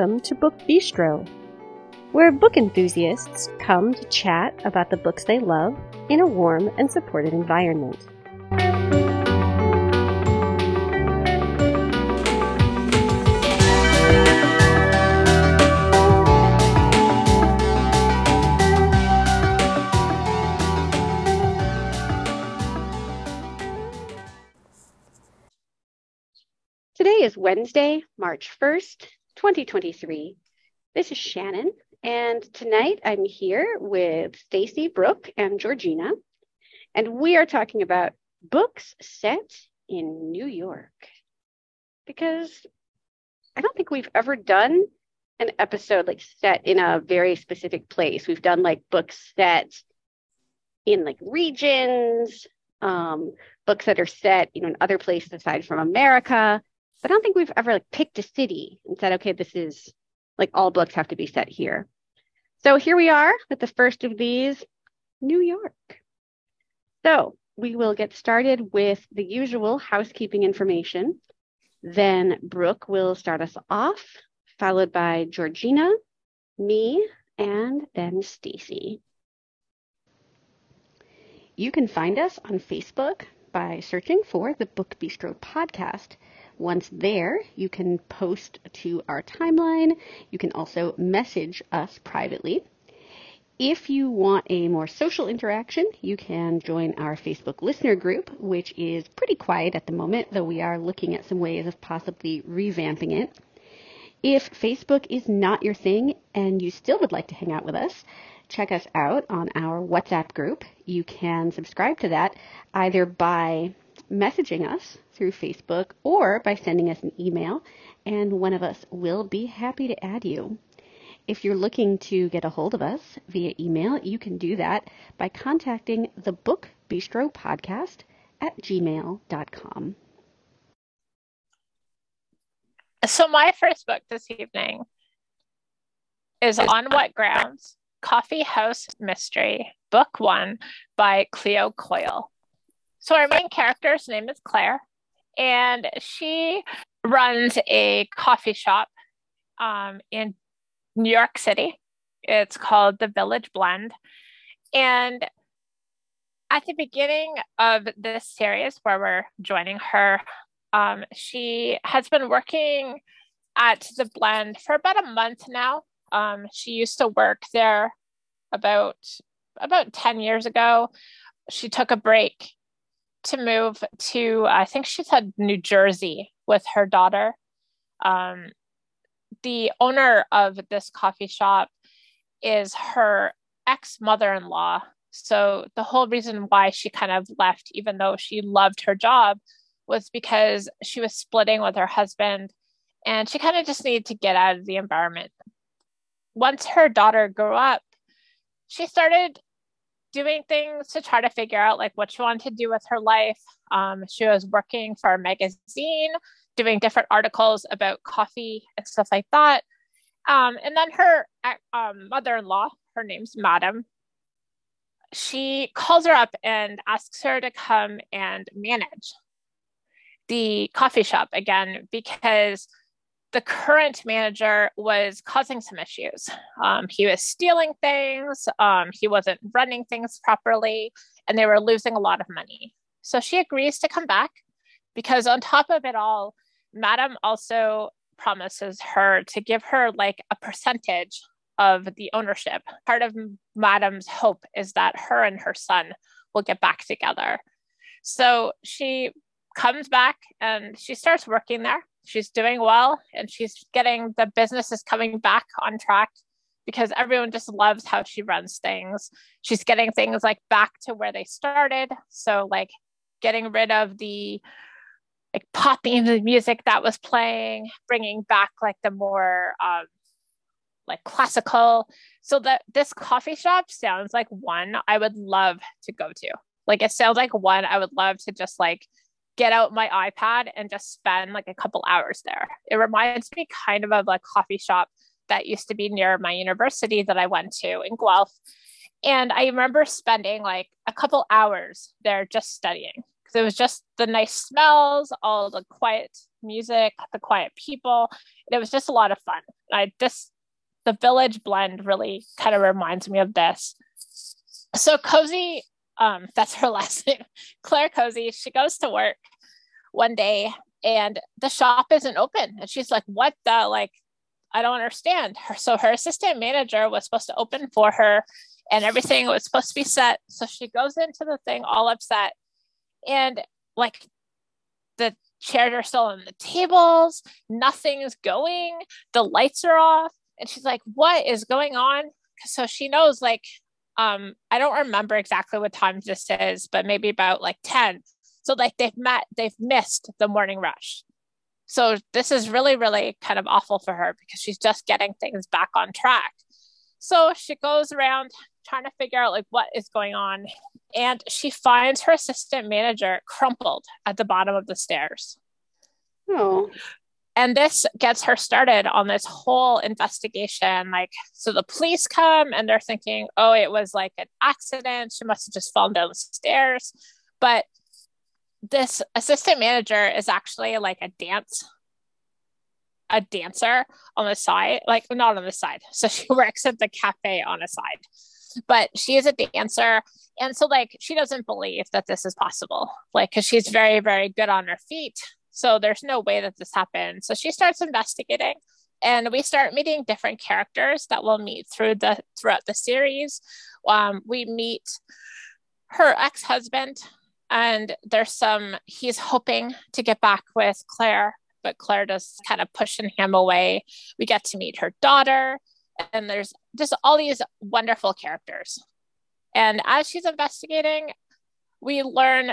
Welcome to Book Bistro, where book enthusiasts come to chat about the books they love in a warm and supportive environment. Today is Wednesday, March 1st, 2023. This is Shannon, and tonight I'm here with Stacy, Brooke, and Georgina, and we are talking about books set in New York. Because I don't think we've ever done an episode like set in a very specific place. We've done like books set in like regions, um, books that are set, you know, in other places aside from America but I don't think we've ever like picked a city and said, okay, this is like all books have to be set here. So here we are with the first of these, New York. So we will get started with the usual housekeeping information. Then Brooke will start us off, followed by Georgina, me, and then Stacy. You can find us on Facebook by searching for the Book Bistro podcast. Once there, you can post to our timeline. You can also message us privately. If you want a more social interaction, you can join our Facebook listener group, which is pretty quiet at the moment, though we are looking at some ways of possibly revamping it. If Facebook is not your thing and you still would like to hang out with us, check us out on our WhatsApp group. You can subscribe to that either by messaging us through Facebook or by sending us an email, and one of us will be happy to add you. If you're looking to get a hold of us via email, you can do that by contacting the Book Bistro Podcast at gmail.com. So, my first book this evening is On What Grounds Coffee House Mystery, Book One by Cleo Coyle. So our main character's name is Claire, and she runs a coffee shop um, in New York City. It's called the Village Blend. And at the beginning of this series, where we're joining her, um, she has been working at the blend for about a month now. Um, she used to work there about about 10 years ago. She took a break to move to I think she said New Jersey with her daughter. Um, the owner of this coffee shop is her ex mother in law. So the whole reason why she kind of left, even though she loved her job, was because she was splitting with her husband and she kind of just needed to get out of the environment. Once her daughter grew up, she started doing things to try to figure out like what she wanted to do with her life. Um, she was working for a magazine, doing different articles about coffee and stuff like that. Um, and then her um, mother-in-law, her name's Madame, she calls her up and asks her to come and manage the coffee shop again because the current manager was causing some issues. Um, he was stealing things, um, he wasn't running things properly, and they were losing a lot of money. So she agrees to come back because, on top of it all, Madame also promises her to give her like a percentage of the ownership. Part of Madame's hope is that her and her son will get back together. So she comes back and she starts working there she's doing well and she's getting the business is coming back on track because everyone just loves how she runs things. She's getting things like back to where they started. So like getting rid of the like popping the music that was playing, bringing back like the more um, like classical. So that this coffee shop sounds like one I would love to go to. Like it sounds like one I would love to just like get out my iPad and just spend like a couple hours there. It reminds me kind of of a coffee shop that used to be near my university that I went to in Guelph. And I remember spending like a couple hours there just studying because it was just the nice smells, all the quiet music, the quiet people. And it was just a lot of fun. I this the village blend really kind of reminds me of this. So Cosi, um, that's her last name, Claire Cosi. She goes to work one day and the shop isn't open, and she's like, "What the like?" I don't understand. Her, so her assistant manager was supposed to open for her and everything was supposed to be set. So she goes into the thing all upset. And like the chairs are still on the tables, nothing's going, the lights are off. And she's like, What is going on? So she knows, like, um, I don't remember exactly what time this is, but maybe about like 10. So like they've met, they've missed the morning rush. So this is really, really kind of awful for her because she's just getting things back on track. So she goes around trying to figure out like what is going on and she finds her assistant manager crumpled at the bottom of the stairs. Oh. And this gets her started on this whole investigation. Like, so the police come and they're thinking, oh, it was like an accident. She must have just fallen down the stairs. But this assistant manager is actually like a dance a dancer on the side like not on the side so she works at the cafe on the side but she is a dancer and so like she doesn't believe that this is possible like because she's very very good on her feet so there's no way that this happened. So she starts investigating and we start meeting different characters that we'll meet through the throughout the series. Um, we meet her ex-husband and there's some he's hoping to get back with claire but claire does kind of pushing him away. We get to meet her daughter and there's just all these wonderful characters. And as she's investigating we learn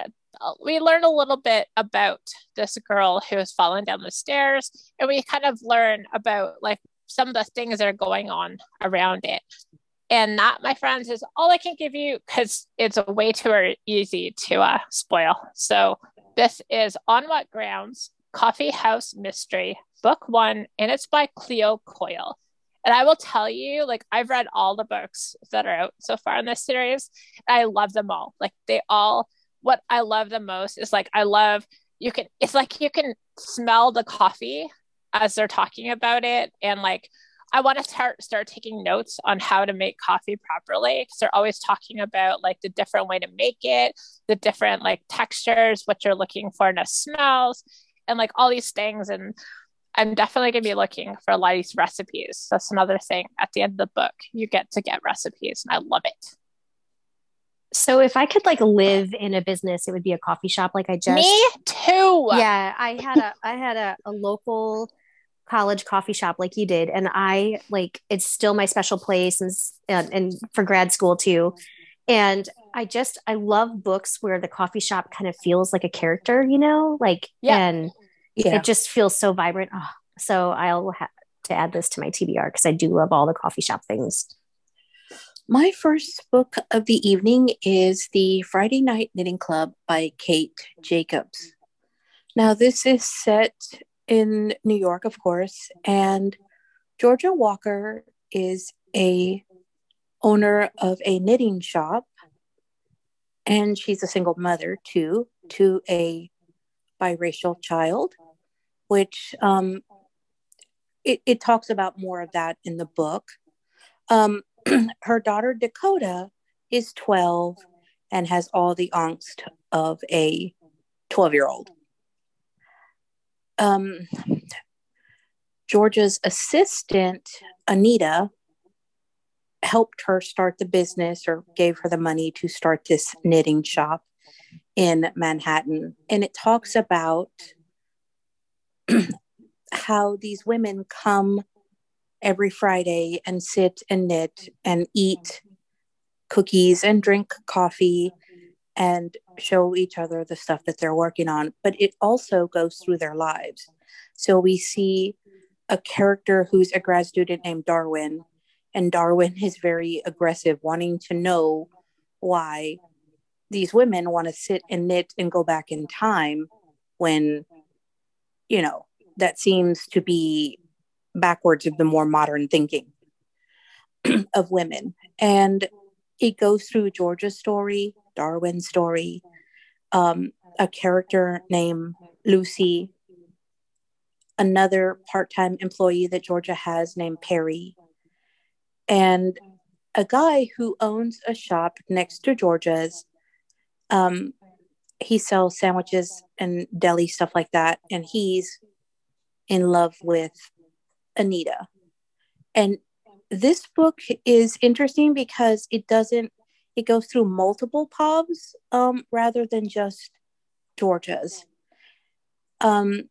we learn a little bit about this girl who has fallen down the stairs and we kind of learn about like some of the things that are going on around it and that my friends is all i can give you because it's way too easy to uh, spoil so this is on what grounds coffee house mystery book one and it's by cleo coyle and I will tell you, like, I've read all the books that are out so far in this series. I love them all. Like, they all, what I love the most is like, I love, you can, it's like you can smell the coffee as they're talking about it. And like, I want to start start taking notes on how to make coffee properly because they're always talking about like the different way to make it, the different like textures, what you're looking for in the smells, and like all these things. And I'm definitely to be looking for a lot of these recipes. That's another thing. At the end of the book, you get to get recipes, and I love it. So if I could like live in a business, it would be a coffee shop. Like I just me too. Yeah, I had a I had a, a local college coffee shop like you did, and I like it's still my special place and and, and for grad school too. And I just I love books where the coffee shop kind of feels like a character, you know, like yeah. and yeah. it just feels so vibrant. Oh, so I'll have to add this to my TBR because I do love all the coffee shop things. My first book of the evening is The Friday Night Knitting Club by Kate Jacobs. Now, this is set in New York, of course, and Georgia Walker is a owner of a knitting shop and she's a single mother too to a biracial child which um, it, it talks about more of that in the book. Um, her daughter Dakota is 12 and has all the angst of a 12 year old. Um, Georgia's assistant, Anita, helped her start the business or gave her the money to start this knitting shop in Manhattan. And it talks about how these women come every Friday and sit and knit and eat cookies and drink coffee and show each other the stuff that they're working on. But it also goes through their lives. So we see a character who's a grad student named Darwin, and Darwin is very aggressive, wanting to know why these women want to sit and knit and go back in time when you know, that seems to be backwards of the more modern thinking of women. And it goes through Georgia's story, Darwin's story, um, a character named Lucy, another part time employee that Georgia has named Perry, and a guy who owns a shop next to Georgia's. Um, he sells sandwiches and deli stuff like that, and he's in love with Anita. And this book is interesting because it doesn't it goes through multiple pubs um, rather than just Georgia's. Um,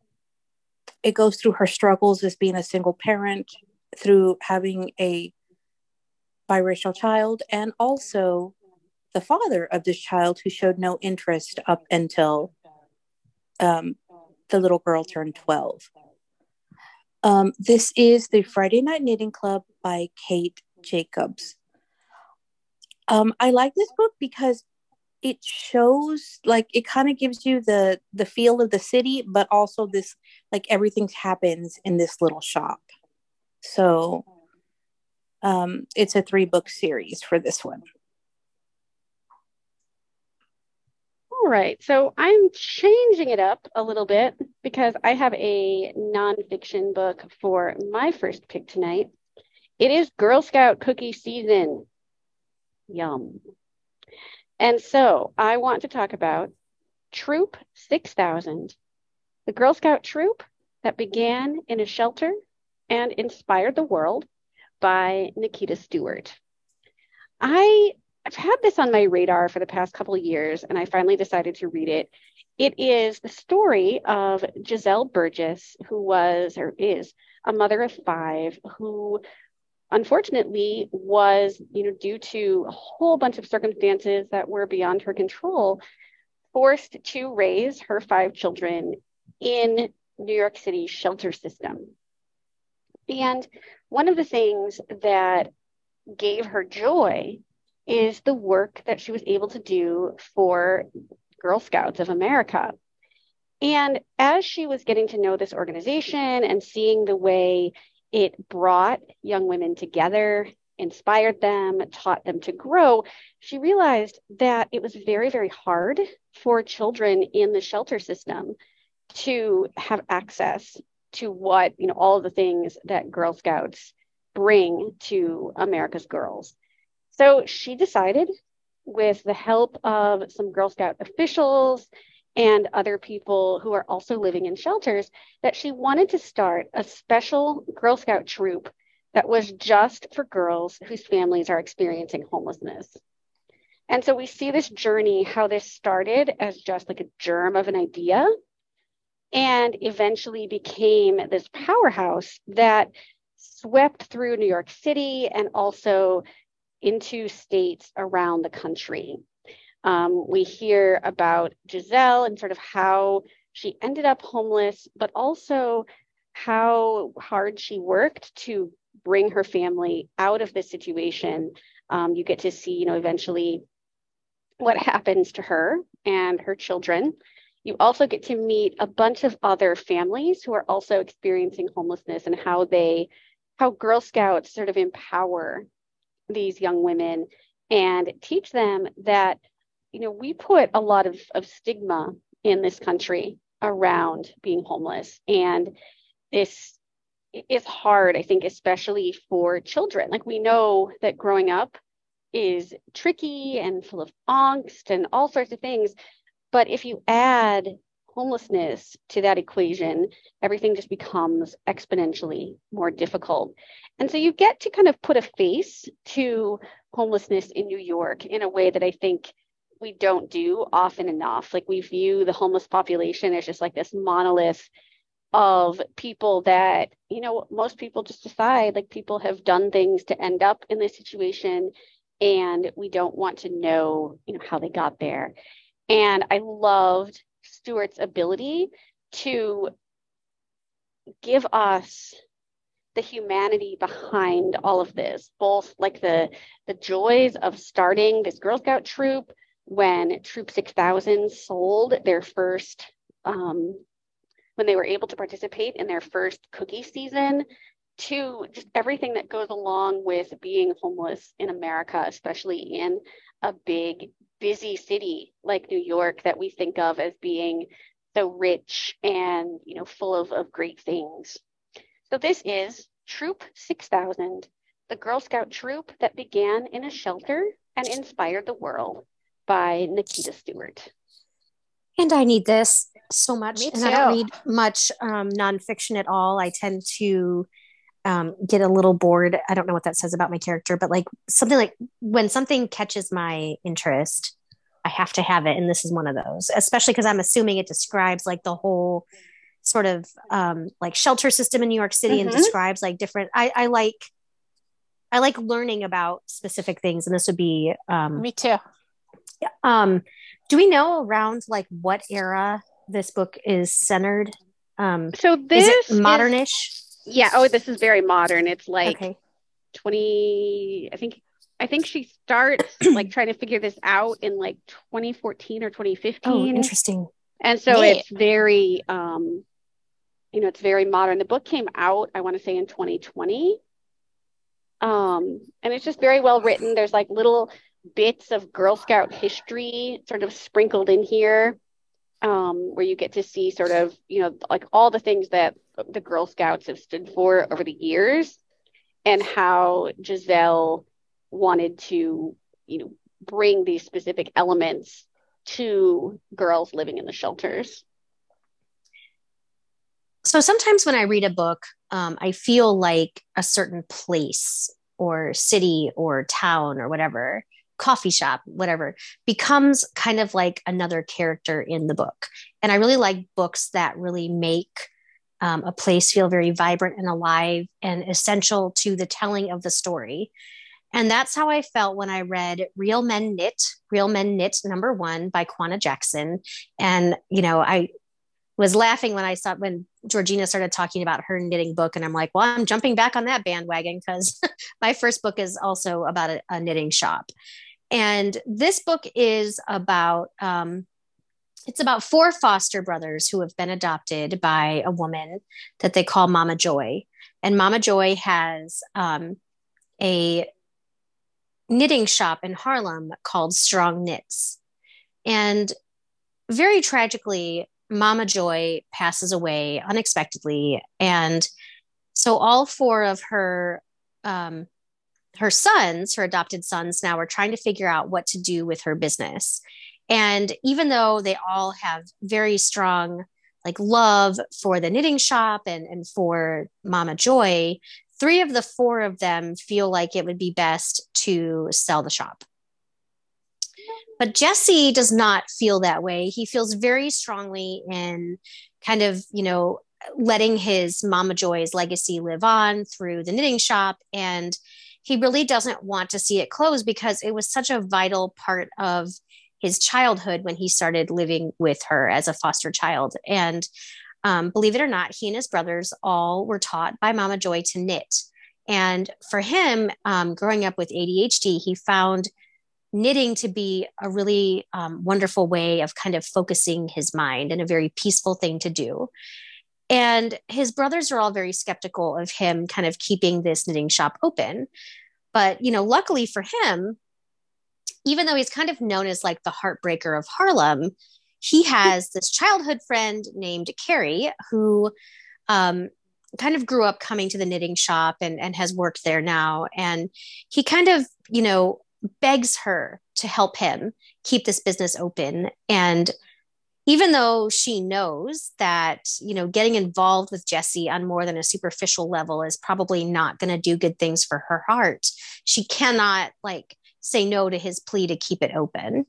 it goes through her struggles as being a single parent, through having a biracial child, and also the father of this child who showed no interest up until um, the little girl turned 12. Um, this is the Friday Night Knitting Club by Kate Jacobs. Um, I like this book because it shows like it kind of gives you the the feel of the city, but also this like everything happens in this little shop. So um, it's a three book series for this one. All right, so I'm changing it up a little bit because I have a nonfiction book for my first pick tonight. It is Girl Scout cookie season. Yum. And so I want to talk about Troop 6000, the Girl Scout troop that began in a shelter and inspired the world by Nikita Stewart. I I've had this on my radar for the past couple of years, and I finally decided to read it. It is the story of Giselle Burgess, who was or is a mother of five, who unfortunately was, you know, due to a whole bunch of circumstances that were beyond her control, forced to raise her five children in New York City's shelter system. And one of the things that gave her joy is the work that she was able to do for Girl Scouts of America. And as she was getting to know this organization and seeing the way it brought young women together, inspired them, taught them to grow, she realized that it was very, very hard for children in the shelter system to have access to what, you know, all of the things that Girl Scouts bring to America's girls. So she decided, with the help of some Girl Scout officials and other people who are also living in shelters, that she wanted to start a special Girl Scout troop that was just for girls whose families are experiencing homelessness. And so we see this journey, how this started as just like a germ of an idea and eventually became this powerhouse that swept through New York City and also into states around the country. Um, we hear about Giselle and sort of how she ended up homeless, but also how hard she worked to bring her family out of this situation. Um, you get to see, you know, eventually what happens to her and her children. You also get to meet a bunch of other families who are also experiencing homelessness and how they, how Girl Scouts sort of empower these young women and teach them that you know we put a lot of, of stigma in this country around being homeless. And this is hard i think especially for children. Like we know that growing up is tricky and full of angst and all sorts of things. But if you add homelessness to that equation, everything just becomes exponentially more difficult. And so you get to kind of put a face to homelessness in New York in a way that I think we don't do often enough. Like we view the homeless population as just like this monolith of people that, you know, most people just decide like people have done things to end up in this situation and we don't want to know, you know, how they got there. And I loved Stewart's ability to give us the humanity behind all of this, both like the the joys of starting this Girl Scout troop when Troop 6000 sold their first um, when they were able to participate in their first cookie season to just everything that goes along with being homeless in America, especially in a big busy city like New York that we think of as being so rich and you know full of, of great things. So this is Troop 6000, the Girl Scout troop that began in a shelter and inspired the world by Nikita Stewart. And I need this so much. Me and I don't read much um, nonfiction at all. I tend to um, get a little bored. I don't know what that says about my character, but like something like when something catches my interest, I have to have it. And this is one of those, especially because I'm assuming it describes like the whole sort of um, like shelter system in New York City and Mhm. describes like different. I, I like. I like learning about specific things, and this would be um, Me too. um, do we know around like what era this book is centered? Um, So this is modernish? Yeah, oh, this is very modern. It's like okay. 20 I think I think she starts like trying to figure this out in like 2014 or 2015. Oh, interesting. And so Neat. it's very, um, you know, it's very modern. The book came out, I want to say, in 2020. Um, and it's just very well written. There's like little bits of Girl Scout history sort of sprinkled in here, um, where you get to see sort of, you know, like all the things that the Girl Scouts have stood for over the years and how Giselle wanted to, you know, bring these specific elements to girls living in the shelters. So sometimes when I read a book, um, I feel like a certain place or city or town or whatever, coffee shop, whatever, becomes kind of like another character in the book. And I really like books that really make um, a place feel very vibrant and alive and essential to the telling of the story. And that's how I felt when I read Real Men Knit, Real Men Knit number one by Kwana Jackson. And, you know, I was laughing when I saw when Georgina started talking about her knitting book. And I'm like, well, I'm jumping back on that bandwagon because my first book is also about a, a knitting shop. And this book is about, um, it's about four foster brothers who have been adopted by a woman that they call Mama Joy. And Mama Joy has um, a knitting shop in Harlem called Strong Knits. And very tragically, Mama Joy passes away unexpectedly. And so all four of her um, her sons, her adopted sons, now are trying to figure out what to do with her business. And even though they all have very strong like love for the knitting shop and, and for Mama Joy, three of the four of them feel like it would be best to sell the shop. But Jesse does not feel that way. He feels very strongly in kind of, you know, letting his Mama Joy's legacy live on through the knitting shop. And he really doesn't want to see it close because it was such a vital part of his childhood when he started living with her as a foster child. And um, believe it or not, he and his brothers all were taught by Mama Joy to knit. And for him, um, growing up with ADHD, he found knitting to be a really um, wonderful way of kind of focusing his mind and a very peaceful thing to do. And his brothers are all very skeptical of him kind of keeping this knitting shop open. But, you know, luckily for him, even though he's kind of known as like the heartbreaker of Harlem, he has this childhood friend named Carrie who um, kind of grew up coming to the knitting shop and, and has worked there now. And he kind of, you know, begs her to help him keep this business open. And even though she knows that, you know, getting involved with Jesse on more than a superficial level is probably not going to do good things for her heart, she cannot like say no to his plea to keep it open.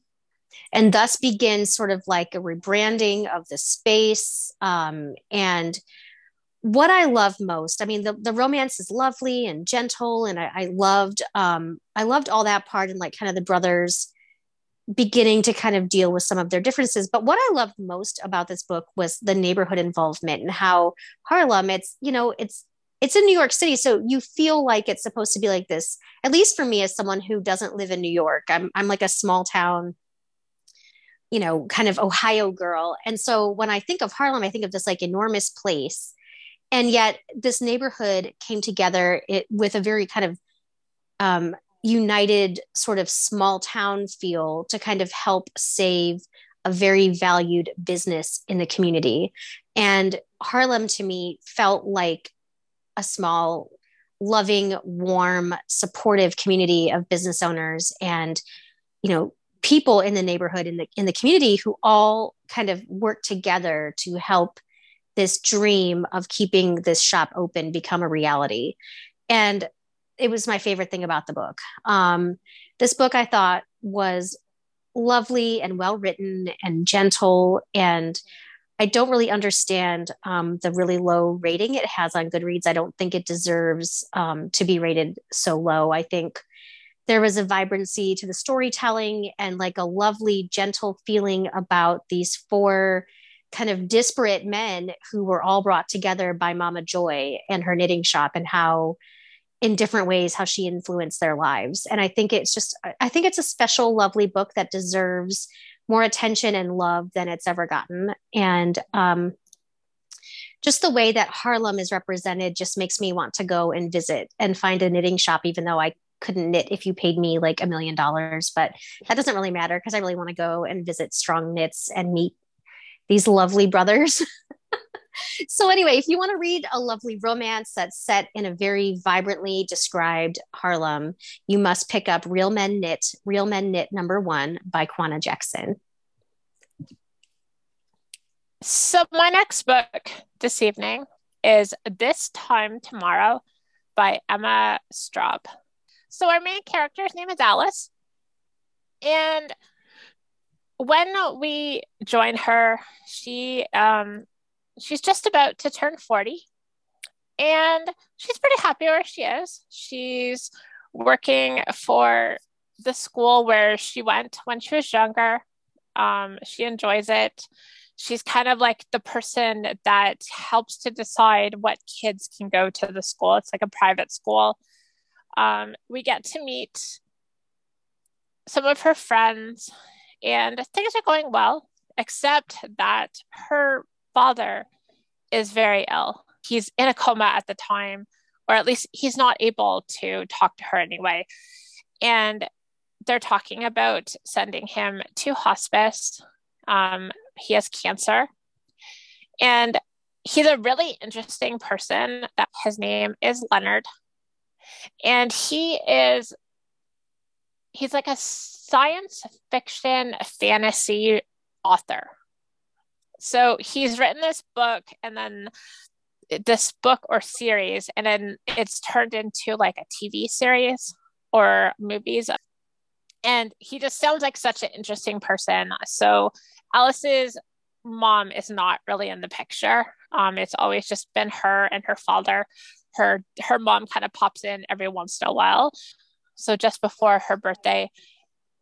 And thus begins sort of like a rebranding of the space. Um, and what I love most, I mean, the, the romance is lovely and gentle, and I, I loved um, I loved all that part and like kind of the brothers beginning to kind of deal with some of their differences. But what I loved most about this book was the neighborhood involvement and how Harlem, it's you know, it's it's in New York City, so you feel like it's supposed to be like this. At least for me, as someone who doesn't live in New York, I'm I'm like a small town you know, kind of Ohio girl. And so when I think of Harlem, I think of this like enormous place. And yet this neighborhood came together it, with a very kind of um, united sort of small town feel to kind of help save a very valued business in the community. And Harlem to me felt like a small, loving, warm, supportive community of business owners and, you know, people in the neighborhood in the in the community who all kind of work together to help this dream of keeping this shop open become a reality. And it was my favorite thing about the book. Um, this book I thought was lovely and well written and gentle and I don't really understand um, the really low rating it has on Goodreads. I don't think it deserves um, to be rated so low. I think there was a vibrancy to the storytelling and like a lovely, gentle feeling about these four kind of disparate men who were all brought together by Mama Joy and her knitting shop and how in different ways how she influenced their lives. And i think it's just i think it's a special lovely book that deserves more attention and love than it's ever gotten. And um, just the way that harlem is represented just makes me want to go and visit and find a knitting shop even though i couldn't knit if you paid me like a million dollars. But that doesn't really matter because i really want to go and visit strong knits and meet these lovely brothers so anyway, if you want to read a lovely romance that's set in a very vibrantly described Harlem, you must pick up Real Men Knit, Real Men Knit number one by Kwana Jackson. So my next book this evening is This Time Tomorrow by Emma Straub. So our main character's name is Alice. And when we join her, she um, she's just about to turn 40 and she's pretty happy where she is. She's working for the school where she went when she was younger. Um, she enjoys it. She's kind of like the person that helps to decide what kids can go to the school. It's like a private school. Um, we get to meet some of her friends, and things are going well, except that her father is very ill. He's in a coma at the time, or at least he's not able to talk to her anyway. And they're talking about sending him to hospice. Um, he has cancer. And he's a really interesting person. That his name is Leonard. And he is he's like a science fiction fantasy author so he's written this book and then this book or series and then it's turned into like a tv series or movies. And he just sounds like such an interesting person. So alice's mom is not really in the picture. Um, it's always just been her and her father. Her her mom kind of pops in every once in a while. So just before her birthday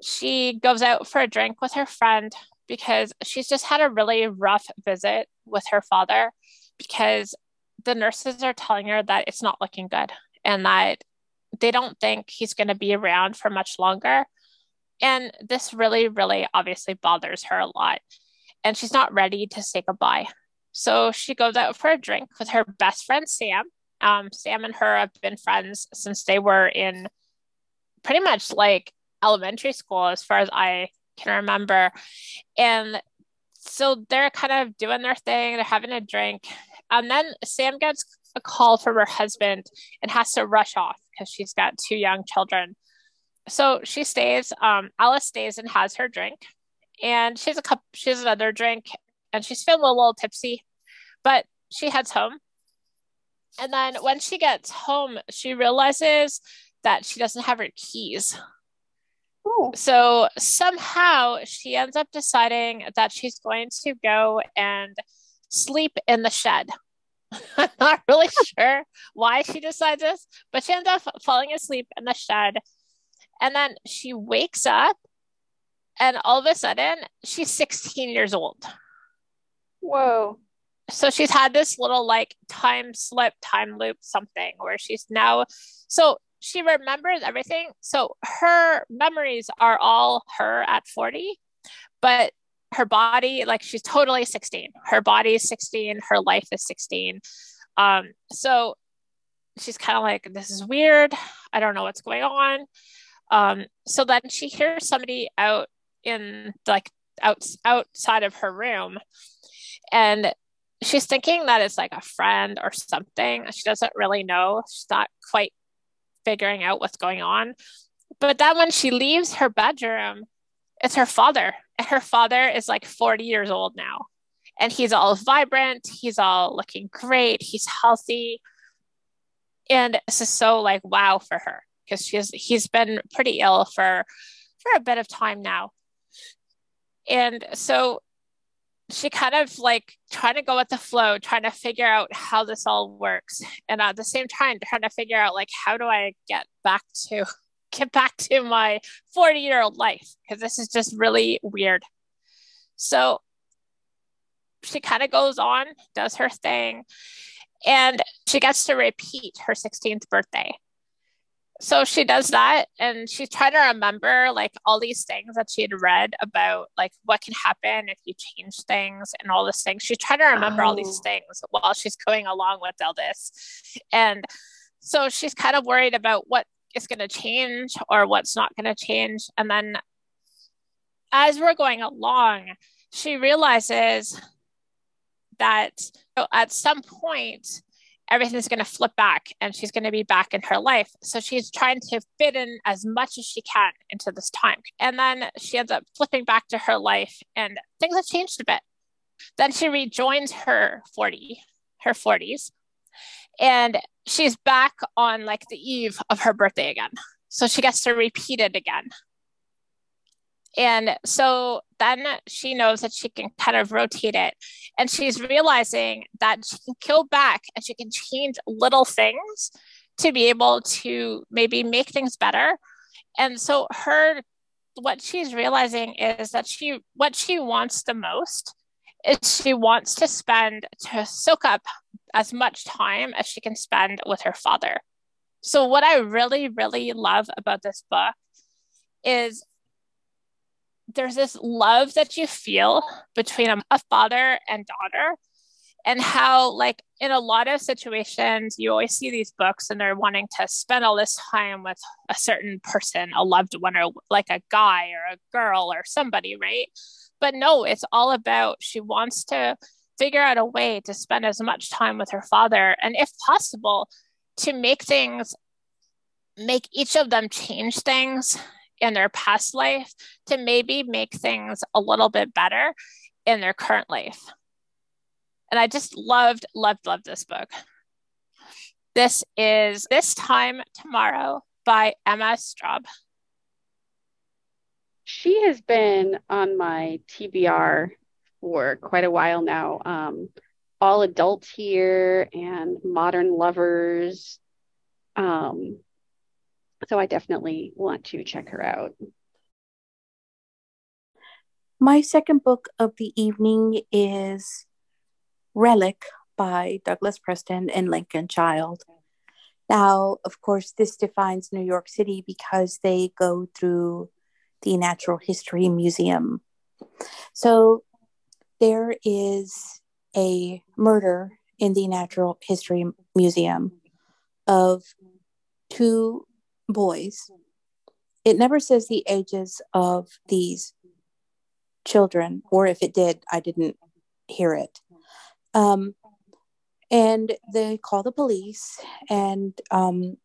she goes out for a drink with her friend because she's just had a really rough visit with her father because the nurses are telling her that it's not looking good and that they don't think he's going to be around for much longer. And this really, really obviously bothers her a lot. And she's not ready to say goodbye. So she goes out for a drink with her best friend, Sam. Um, Sam and her have been friends since they were in pretty much like elementary school, as far as I can remember. And so they're kind of doing their thing, they're having a drink. And then Sam gets a call from her husband and has to rush off because she's got two young children. So she stays, um, Alice stays and has her drink. And she has a cup, she has another drink, and she's feeling a little tipsy, but she heads home. And then when she gets home, she realizes that she doesn't have her keys. Oh. So somehow she ends up deciding that she's going to go and sleep in the shed. I'm not really sure why she decides this, but she ends up falling asleep in the shed. And then she wakes up, and all of a sudden, she's 16 years old. Whoa. So she's had this little like time slip, time loop, something where she's now. So she remembers everything. So her memories are all her at 40, but her body, like she's totally 16. Her body is 16, her life is 16. Um, so she's kind of like, this is weird. I don't know what's going on. Um, so then she hears somebody out in like out, outside of her room and she's thinking that it's like a friend or something. She doesn't really know. She's not quite figuring out what's going on. But then when she leaves her bedroom, it's her father. And her father is like 40 years old now. And he's all vibrant. He's all looking great. He's healthy. And this is so like wow for her because she's he's been pretty ill for for a bit of time now. And so she kind of like trying to go with the flow, trying to figure out how this all works. And at the same time, trying to figure out like how do I get back to get back to my 40 year old life because this is just really weird. So she kind of goes on, does her thing, and she gets to repeat her 16th birthday so she does that and she's trying to remember like all these things that she had read about like what can happen if you change things and all this things she's trying to remember oh. all these oh. things while she's going along with all this and so she's kind of worried about what is going to change or what's not going to change and then as we're going along she realizes that at some point everything's going to flip back and she's going to be back in her life. So she's trying to fit in as much as she can into this time. And then she ends up flipping back to her life and things have changed a bit. Then she rejoins her 40, her 40s, and she's back on like the eve of her birthday again. So she gets to repeat it again. And so then she knows that she can kind of rotate it. And she's realizing that she can kill back and she can change little things to be able to maybe make things better. And so her what she's realizing is that she what she wants the most is she wants to spend to soak up as much time as she can spend with her father. So what I really really love about this book is there's this love that you feel between a, a father and daughter and how like in a lot of situations you always see these books and they're wanting to spend all this time with a certain person a loved one or like a guy or a girl or somebody right? But no it's all about she wants to figure out a way to spend as much time with her father and if possible to make things make each of them change things in their past life to maybe make things a little bit better in their current life. And I just loved, loved, loved this book. This is This Time Tomorrow by Emma Straub. She has been on my TBR for quite a while now. Um, all adults here and modern lovers. Um, so I definitely want to check her out. My second book of the evening is Relic by Douglas Preston and Lincoln Child. Now, of course, this defines New York City because they go through the Natural History Museum. So there is a murder in the Natural History Museum of two boys. It never says the ages of these children, or if it did, I didn't hear it. Um, and they call the police, and um,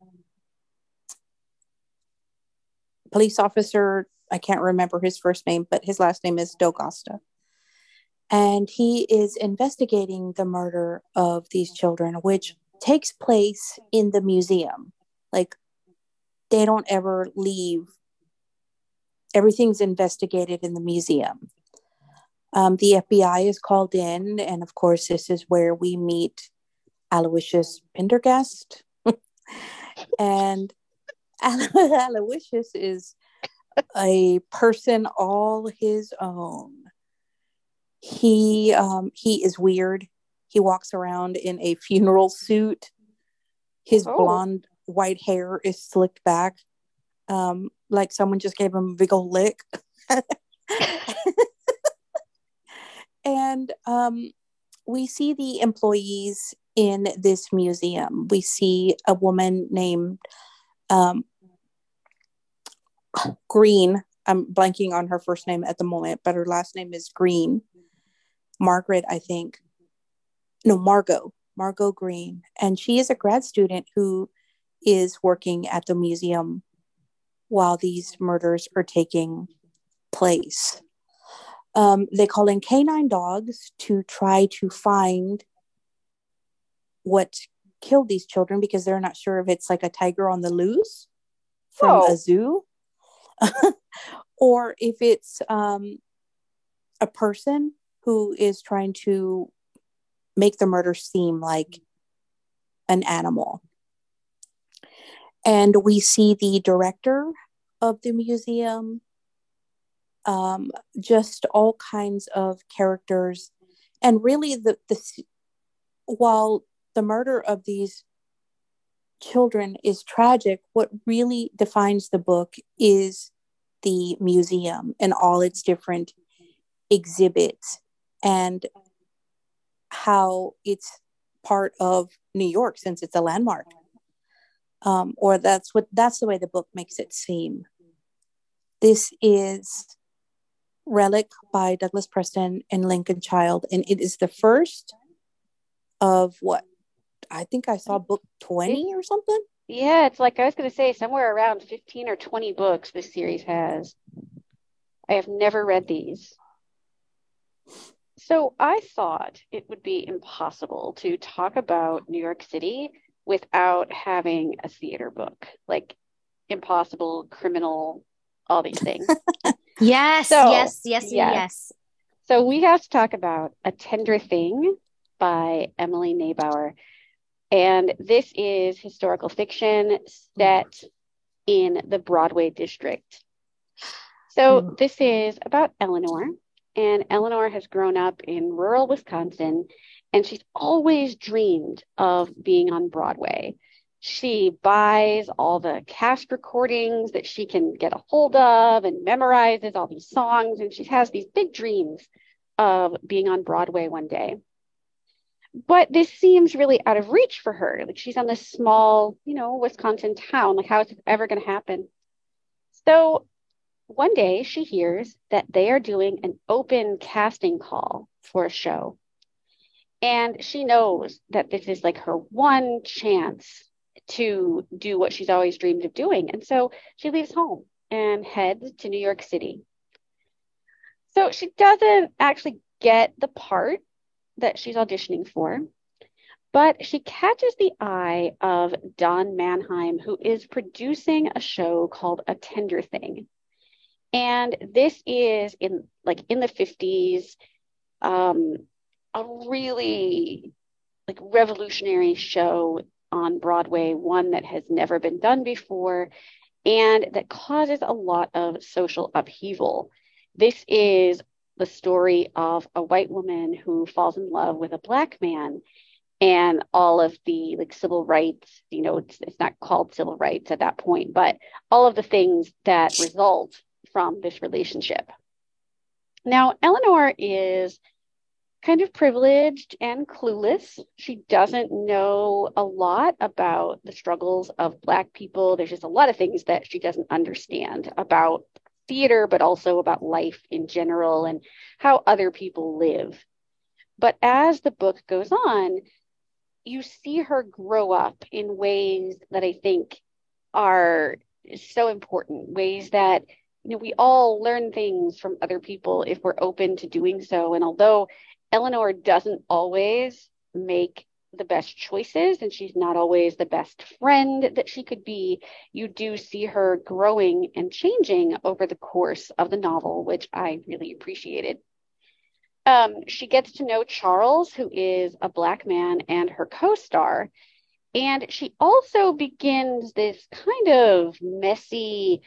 police officer, I can't remember his first name, but his last name is D'Agosta. And he is investigating the murder of these children, which takes place in the museum. Like they don't ever leave. Everything's investigated in the museum. Um, the FBI is called in, and of course, this is where we meet Aloysius Pendergast. and Aloysius is a person all his own. He um, he is weird. He walks around in a funeral suit. His oh. blonde white hair is slicked back, um, like someone just gave him a big old lick. and um, we see the employees in this museum. We see a woman named um, Green. I'm blanking on her first name at the moment, but her last name is Green. Margaret, I think. No, Margo. Margo Green. And she is a grad student who is working at the museum while these murders are taking place. Um, they call in canine dogs to try to find what killed these children because they're not sure if it's like a tiger on the loose from oh. a zoo or if it's um, a person who is trying to make the murder seem like an animal. And we see the director of the museum, um, just all kinds of characters. And really, the, the while the murder of these children is tragic, what really defines the book is the museum and all its different exhibits and how it's part of New York since it's a landmark. Um, or that's what that's the way the book makes it seem. This is Relic by Douglas Preston and Lincoln Child, and it is the first of what I think I saw book 20 or something. Yeah, it's like I was going to say somewhere around 15 or 20 books this series has. I have never read these. So I thought it would be impossible to talk about New York City without having a theater book. Like impossible, criminal, all these things. yes, so, yes, yes, yes, yes. So we have to talk about A Tender Thing by Emily Neuberger. And this is historical fiction set in the Broadway district. So mm. this is about Eleanor, and Eleanor has grown up in rural Wisconsin, and she's always dreamed of being on Broadway. She buys all the cast recordings that she can get a hold of and memorizes all these songs, and she has these big dreams of being on Broadway one day but this seems really out of reach for her. Like she's on this small, you know, Wisconsin town. Like, how is it ever going to happen? So one day she hears that they are doing an open casting call for a show. And she knows that this is like her one chance to do what she's always dreamed of doing. And so she leaves home and heads to New York City. So she doesn't actually get the part that she's auditioning for. But she catches the eye of Don Mannheim, who is producing a show called A Tender Thing. And this is in like in the 50s, um, a really like revolutionary show on Broadway, one that has never been done before and that causes a lot of social upheaval. This is the story of a white woman who falls in love with a black man and all of the like civil rights you know it's, it's not called civil rights at that point but all of the things that result from this relationship. Now eleanor is kind of privileged and clueless. She doesn't know a lot about the struggles of black people. There's just a lot of things that she doesn't understand about theater, but also about life in general and how other people live. But as the book goes on, you see her grow up in ways that I think are so important, ways that you know we all learn things from other people if we're open to doing so. And although Eleanor doesn't always make the best choices and she's not always the best friend that she could be, you do see her growing and changing over the course of the novel, which I really appreciated. Um, she gets to know Charles, who is a Black man and her co star. And she also begins this kind of messy,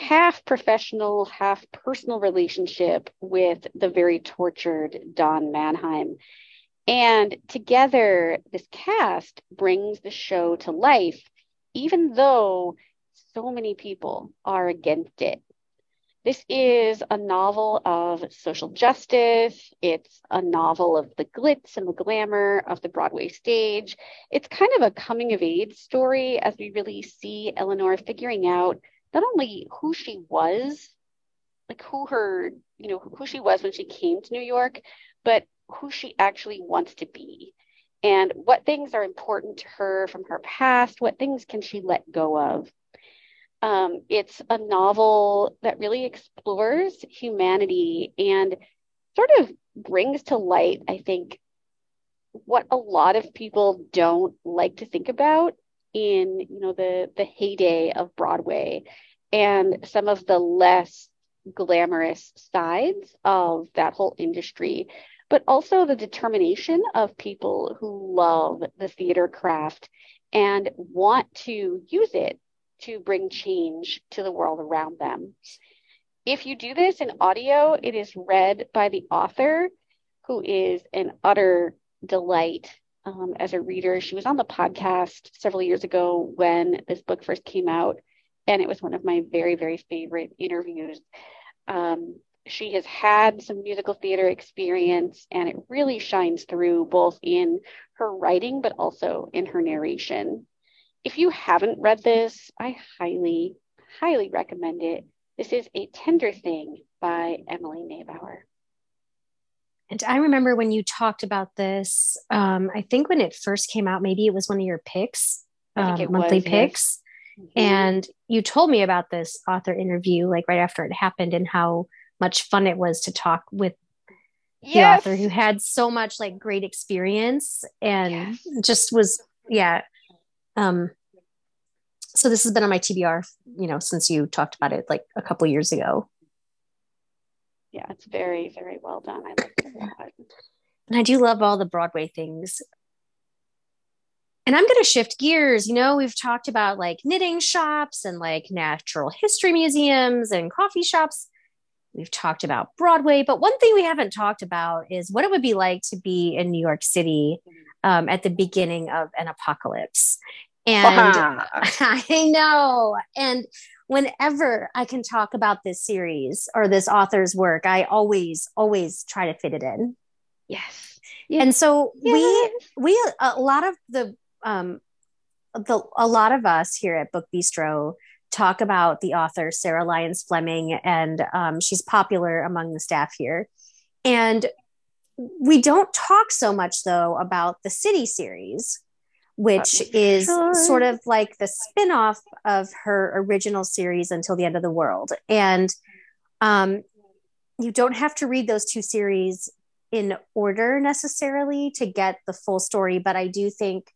half professional, half personal relationship with the very tortured Don Mannheim. And together, this cast brings the show to life, even though so many people are against it. This is a novel of social justice. It's a novel of the glitz and the glamour of the Broadway stage. It's kind of a coming of age story as we really see Eleanor figuring out not only who she was, like who her, you know, who she was when she came to New York, but who she actually wants to be and what things are important to her from her past, what things can she let go of. Um, it's a novel that really explores humanity and sort of brings to light, I think, what a lot of people don't like to think about in you know the the heyday of Broadway and some of the less glamorous sides of that whole industry but also the determination of people who love the theater craft and want to use it to bring change to the world around them. If you do this in audio, it is read by the author, who is an utter delight um, as a reader. She was on the podcast several years ago when this book first came out, and it was one of my very, very favorite interviews. Um, she has had some musical theater experience, and it really shines through both in her writing but also in her narration. If you haven't read this, I highly, highly recommend it. This is A Tender Thing by Emily Neuberger. And I remember when you talked about this, um, I think when it first came out, maybe it was one of your picks, um, monthly was, picks. Yes. Mm-hmm. And you told me about this author interview, like right after it happened, and how much fun it was to talk with the author who had so much like great experience and yes. just was yeah um so this has been on my tbr you know since you talked about it like a couple years ago yeah it's very very well done. I like it a lot. And i do love all the broadway things. And i'm going to shift gears. You know we've talked about like knitting shops and like natural history museums and coffee shops. We've talked about Broadway, but one thing we haven't talked about is what it would be like to be in New York City um, at the beginning of an apocalypse. And I know. And whenever I can talk about this series or this author's work, I always, always try to fit it in. Yes. yes. And so yes. we, we, a lot of the, um, the, a lot of us here at Book Bistro talk about the author Sarah Lyons Fleming, and um, she's popular among the staff here. And we don't talk so much though about the City series, which is sure. sort of like the spin-off of her original series until the end of the world. And um, you don't have to read those two series in order necessarily to get the full story, but I do think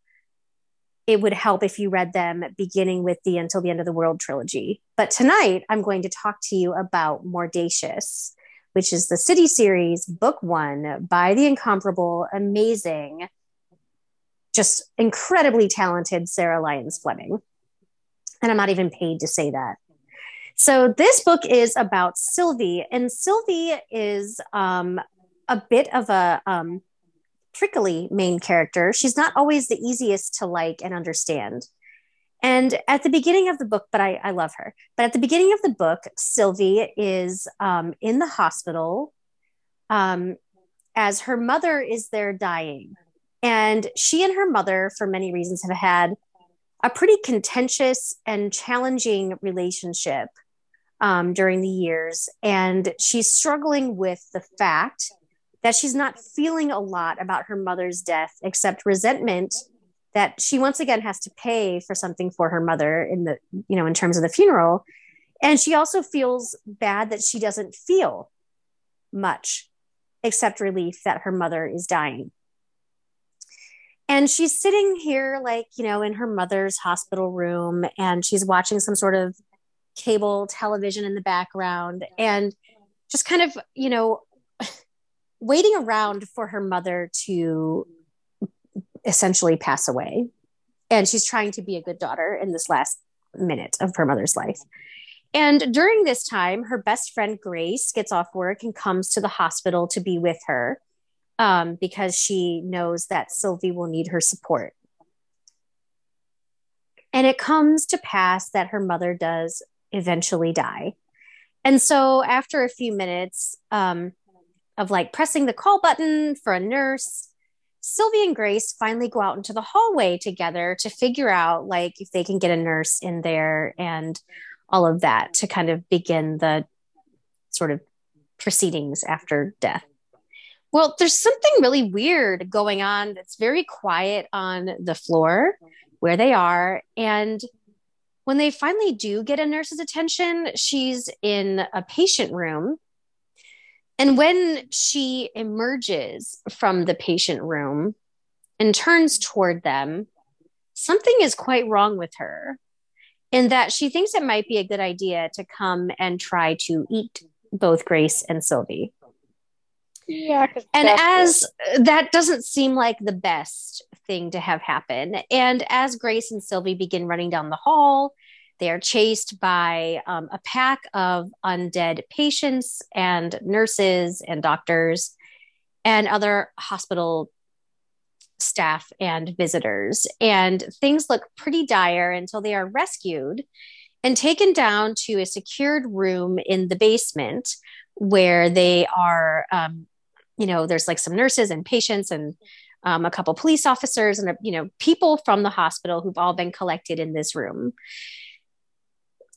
it would help if you read them beginning with the Until the End of the World trilogy. But tonight, I'm going to talk to you about Mordacious, which is the City series, book one by the incomparable, amazing, just incredibly talented Sarah Lyons Fleming. And I'm not even paid to say that. So this book is about Sylvie, and Sylvie is um, a bit of a um, main character. She's not always the easiest to like and understand. And at the beginning of the book, but I, I love her. But at the beginning of the book, Sylvie is um, in the hospital um, as her mother is there dying. And she and her mother, for many reasons, have had a pretty contentious and challenging relationship um, during the years. And she's struggling with the fact that she's not feeling a lot about her mother's death except resentment that she once again has to pay for something for her mother in the you know in terms of the funeral and she also feels bad that she doesn't feel much except relief that her mother is dying and she's sitting here like you know in her mother's hospital room and she's watching some sort of cable television in the background and just kind of you know waiting around for her mother to essentially pass away. And she's trying to be a good daughter in this last minute of her mother's life. And during this time, her best friend Grace gets off work and comes to the hospital to be with her um, because she knows that Sylvie will need her support. And it comes to pass that her mother does eventually die. And so, after a few minutes, um, of like pressing the call button for a nurse. Sylvie and Grace finally go out into the hallway together to figure out like if they can get a nurse in there and all of that to kind of begin the sort of proceedings after death. Well, there's something really weird going on that's very quiet on the floor where they are. And when they finally do get a nurse's attention, she's in a patient room. And when she emerges from the patient room and turns toward them, something is quite wrong with her in that she thinks it might be a good idea to come and try to eat both Grace and Sylvie. Yeah. And as that doesn't seem like the best thing to have happen. And as Grace and Sylvie begin running down the hall, they are chased by um, a pack of undead patients and nurses and doctors and other hospital staff and visitors. And things look pretty dire until they are rescued and taken down to a secured room in the basement where they are um, you know there's like some nurses and patients and um, a couple police officers and you know people from the hospital who've all been collected in this room.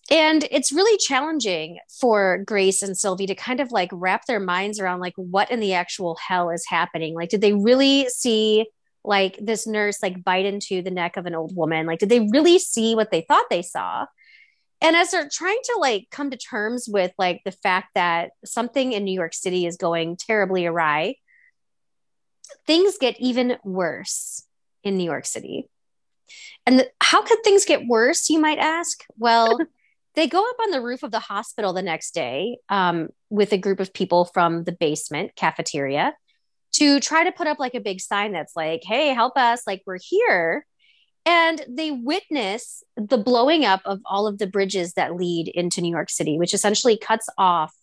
And it's really challenging for grace and sylvie to kind of like wrap their minds around like what in the actual hell is happening? Like did they really see like this nurse like bite into the neck of an old woman? Like did they really see what they thought they saw and as they're trying to like come to terms with like the fact that something in new york city is going terribly awry things get even worse in new york city. And the, how could things get worse you might ask? Well they go up on the roof of the hospital the next day um, with a group of people from the basement cafeteria to try to put up like a big sign that's like hey help us. Like we're here and they witness the blowing up of all of the bridges that lead into New York City, which essentially cuts off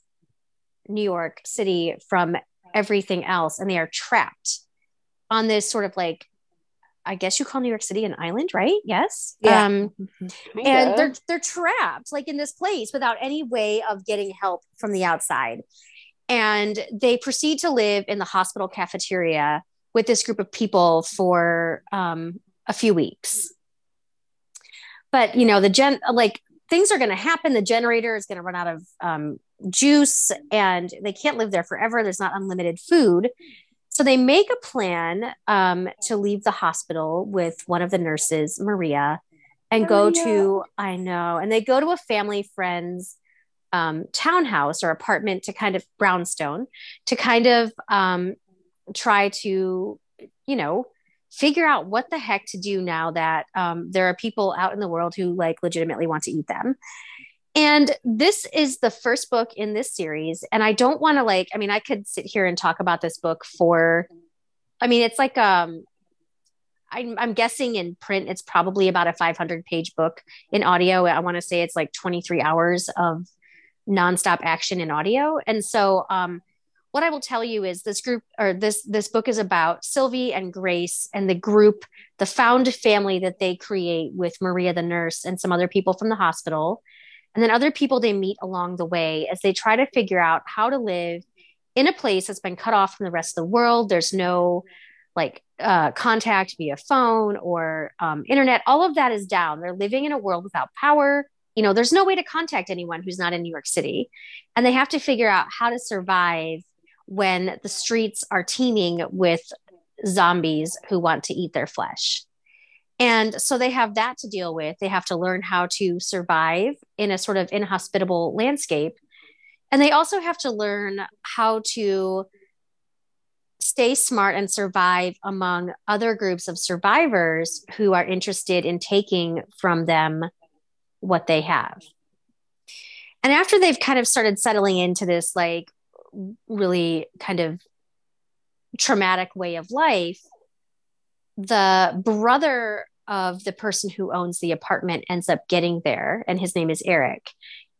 New York City from everything else. And they are trapped on this sort of like, I guess you call New York City an island, right? Yes. Yeah. Um, and they're they're trapped like in this place without any way of getting help from the outside. And they proceed to live in the hospital cafeteria with this group of people for um, a few weeks. But you know, the gen like things are going to happen. The generator is going to run out of um, juice, and they can't live there forever. There's not unlimited food. So they make a plan um, to leave the hospital with one of the nurses, Maria, and go to I know, and they go to a family friend's um, townhouse or apartment to kind of brownstone to kind of um, try to, you know, figure out what the heck to do now that um, there are people out in the world who like legitimately want to eat them. And this is the first book in this series and i don't want to like i mean i could sit here and talk about this book for i mean it's like um I'm, I'm guessing in print it's probably about a 500 page book. In audio i want to say it's like 23 hours of nonstop action in audio. And so um what I will tell you is this group or this this book is about Sylvie and Grace and the group, the found family that they create with Maria the nurse and some other people from the hospital, and then other people they meet along the way as they try to figure out how to live in a place that's been cut off from the rest of the world. There's no like uh, contact via phone or um, internet. All of that is down. They're living in a world without power. You know, there's no way to contact anyone who's not in New York City, and they have to figure out how to survive when the streets are teeming with zombies who want to eat their flesh. And so they have that to deal with. They have to learn how to survive in a sort of inhospitable landscape. And they also have to learn how to stay smart and survive among other groups of survivors who are interested in taking from them what they have. And after they've kind of started settling into this like really kind of traumatic way of life, the brother of the person who owns the apartment ends up getting there, and his name is Eric.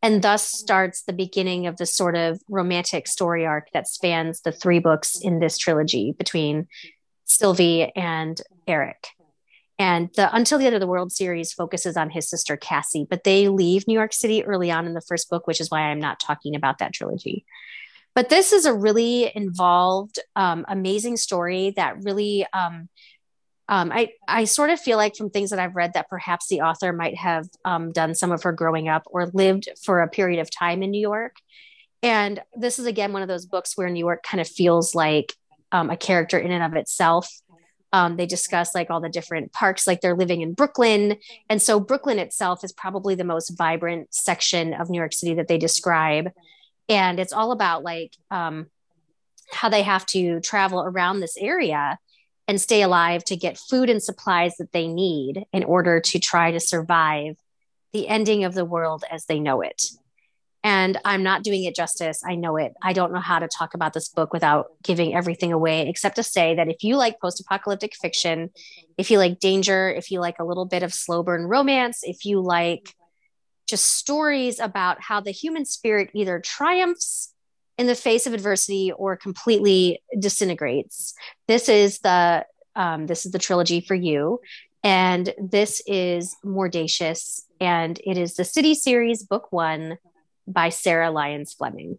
And thus starts the beginning of the sort of romantic story arc that spans the three books in this trilogy between Sylvie and Eric. And the Until the End of the World series focuses on his sister Cassie, but they leave New York City early on in the first book, which is why I'm not talking about that trilogy. But this is a really involved, um, amazing story that really um, um, I I sort of feel like from things that I've read that perhaps the author might have um, done some of her growing up or lived for a period of time in New York. And this is again one of those books where New York kind of feels like um, a character in and of itself. Um, they discuss like all the different parks, like they're living in Brooklyn, and so Brooklyn itself is probably the most vibrant section of New York City that they describe, and it's all about like um, how they have to travel around this area and stay alive to get food and supplies that they need in order to try to survive the ending of the world as they know it. And I'm not doing it justice. I know it. I don't know how to talk about this book without giving everything away, except to say that if you like post apocalyptic fiction, if you like danger, if you like a little bit of slow burn romance, if you like just stories about how the human spirit either triumphs in the face of adversity or completely disintegrates. This is the um, this is the trilogy for you, and this is Mordacious, and it is the City series, book one, by Sarah Lyons Fleming.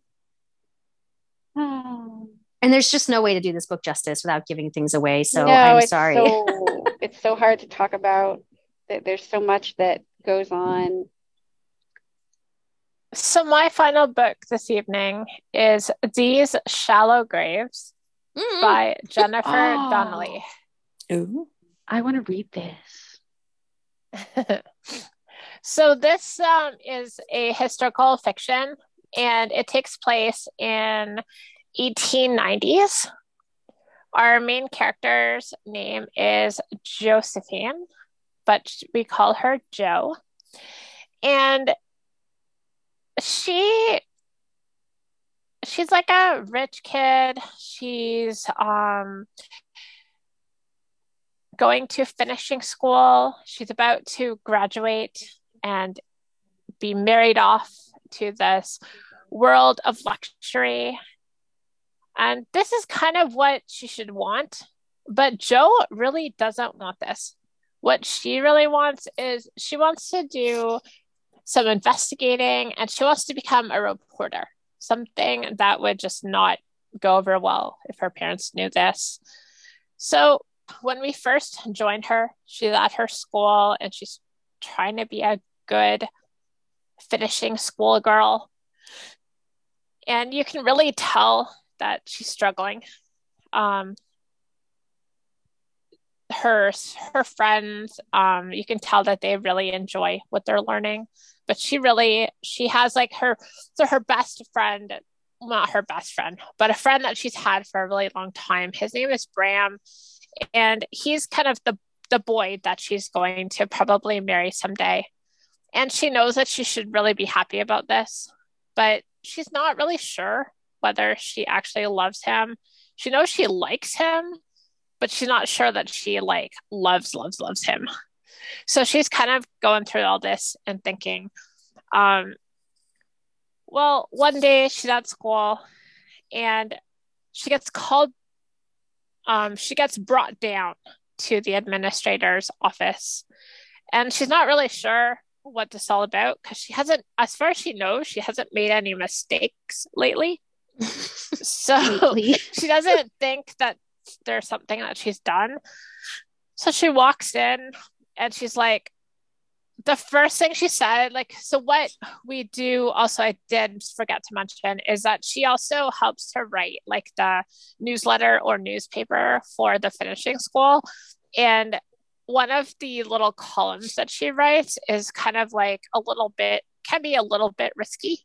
Oh. And there's just no way to do this book justice without giving things away. So no, I'm it's sorry. So, it's so hard to talk about. That. There's so much that goes on so my final book this evening is These Shallow Graves mm-hmm. by Jennifer oh. Donnelly. Ooh, I want to read this. so this um, is a historical fiction and it takes place in 1890s. Our main character's name is Josephine, but we call her Jo. And she she's like a rich kid. She's um going to finishing school. She's about to graduate and be married off to this world of luxury. And this is kind of what she should want. But Joe really doesn't want this. What she really wants is she wants to do some investigating, and she wants to become a reporter, something that would just not go over well if her parents knew this. So when we first joined her, she's at her school and she's trying to be a good finishing school girl. And you can really tell that she's struggling. Um, her her friends, um, you can tell that they really enjoy what they're learning. But she really she has like her so her best friend not her best friend but a friend that she's had for a really long time. His name is bram and he's kind of the the boy that she's going to probably marry someday. And she knows that she should really be happy about this but she's not really sure whether she actually loves him. She knows she likes him but she's not sure that she like loves loves loves him so she's kind of going through all this and thinking, um, well, one day she's at school and she gets called, um, she gets brought down to the administrator's office. And she's not really sure what this is all about because she hasn't, as far as she knows, she hasn't made any mistakes lately. so she doesn't think that there's something that she's done. So she walks in and she's like the first thing she said like so what we do also i did forget to mention is that she also helps to write like the newsletter or newspaper for the finishing school and one of the little columns that she writes is kind of like a little bit can be a little bit risky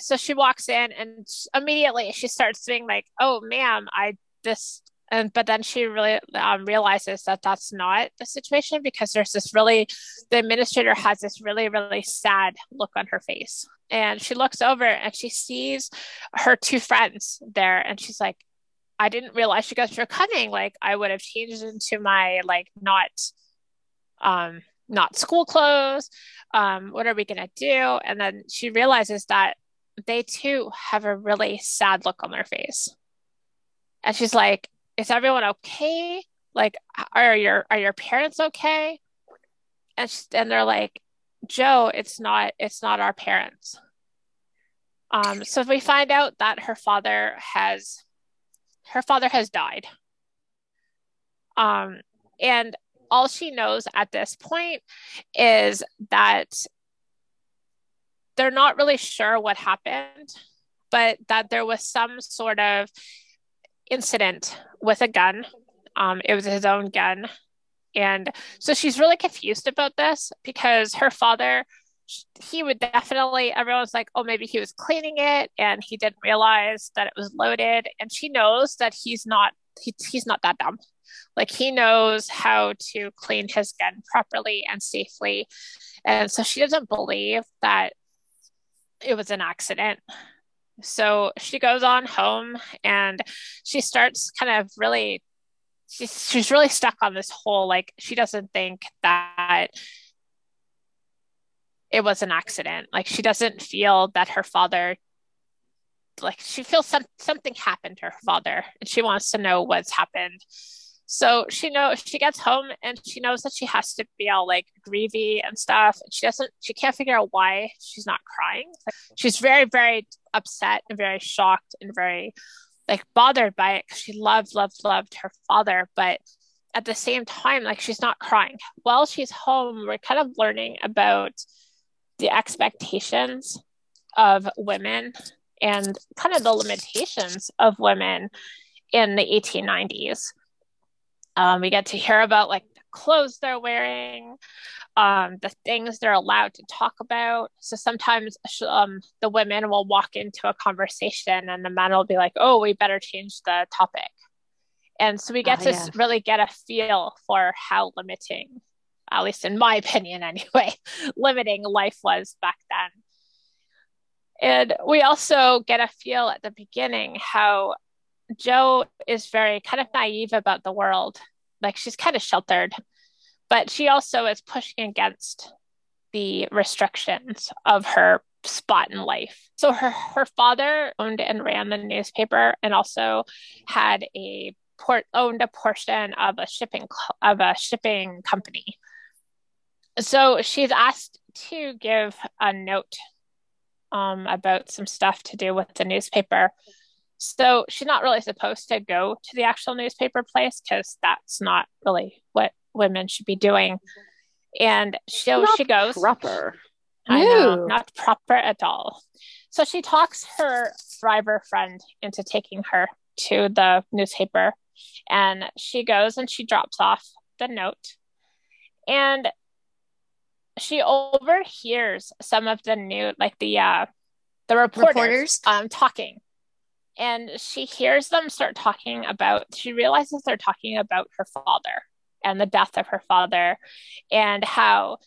so she walks in and immediately she starts being like oh ma'am i this and but then she really um, realizes that that's not the situation because there's this really the administrator has this really really sad look on her face. And she looks over and she sees her two friends there and she's like i didn't realize you guys were coming. Like i would have changed into my like not um not school clothes. Um what are we gonna do? And then she realizes that they too have a really sad look on their face. And she's like is everyone okay? Like, are your are your parents okay? And she, and they're like, Jo, it's not it's not our parents. Um, so we find out that her father has her father has died. Um, And all she knows at this point is that they're not really sure what happened, but that there was some sort of incident with a gun. Um, it was his own gun. And so she's really confused about this because her father, he would definitely, everyone's like, oh, maybe he was cleaning it and he didn't realize that it was loaded. And she knows that he's not, he, he's not that dumb. Like he knows how to clean his gun properly and safely. And so she doesn't believe that it was an accident. So she goes on home and she starts kind of really she's she's really stuck on this whole like she doesn't think that it was an accident. Like she doesn't feel that her father like she feels some something happened to her father and she wants to know what's happened so she knows she gets home and she knows that she has to be all like grievy and stuff. And she doesn't, she can't figure out why she's not crying. She's very, very upset and very shocked and very like bothered by it because she loved, loved, loved her father. But at the same time, like she's not crying. While she's home, we're kind of learning about the expectations of women and kind of the limitations of women in the 1890s um, we get to hear about like the clothes they're wearing, um, the things they're allowed to talk about. So sometimes um, the women will walk into a conversation and the men will be like, oh, we better change the topic. And so we get uh, to really get a feel for how limiting, at least in my opinion anyway, limiting life was back then. And we also get a feel at the beginning how Jo is very kind of naive about the world. Like she's kind of sheltered, but she also is pushing against the restrictions of her spot in life. So her her father owned and ran the newspaper and also had a port owned a portion of a shipping of a shipping company. So she's asked to give a note um, about some stuff to do with the newspaper so she's not really supposed to go to the actual newspaper place because that's not really what women should be doing. And so she goes proper. I know, not proper at all. So she talks her driver friend into taking her to the newspaper and she goes and she drops off the note and she overhears some of the new like the uh the reporters, reporters? um talking and she hears them start talking about she realizes they're talking about her father and the death of her father and how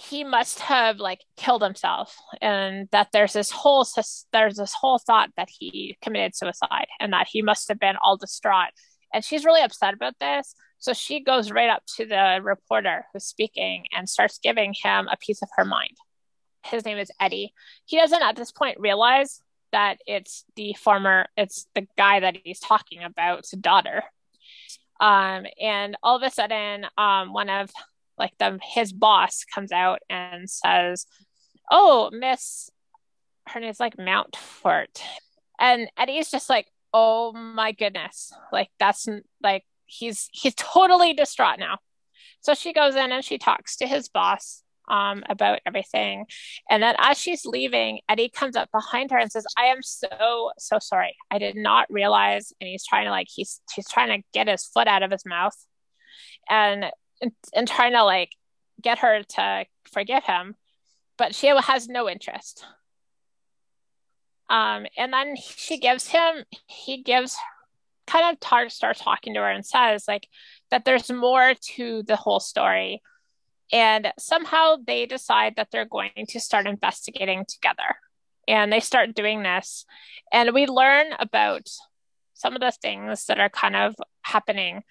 he must have like killed himself and that there's this whole there's this whole thought that he committed suicide and that he must have been all distraught. And she's really upset about this. So she goes right up to the reporter who's speaking and starts giving him a piece of her mind. His name is eddie. He doesn't at this point realize that it's the former, it's the guy that he's talking about's daughter. Um, and all of a sudden, um, one of like the his boss comes out and says, "Oh, Miss, her name's like Montfort," and Eddie's just like, "Oh my goodness!" Like that's like he's he's totally distraught now. So she goes in and she talks to his boss um, about everything. And then as she's leaving, Eddie comes up behind her and says, I am so, so sorry. I did not realize. And he's trying to like, he's, he's trying to get his foot out of his mouth and, and, trying to like get her to forgive him. But she has no interest. Um, and then she gives him, he gives kind of tar- starts talking to her and says like that there's more to the whole story and somehow they decide that they're going to start investigating together. And they start doing this. And we learn about some of the things that are kind of happening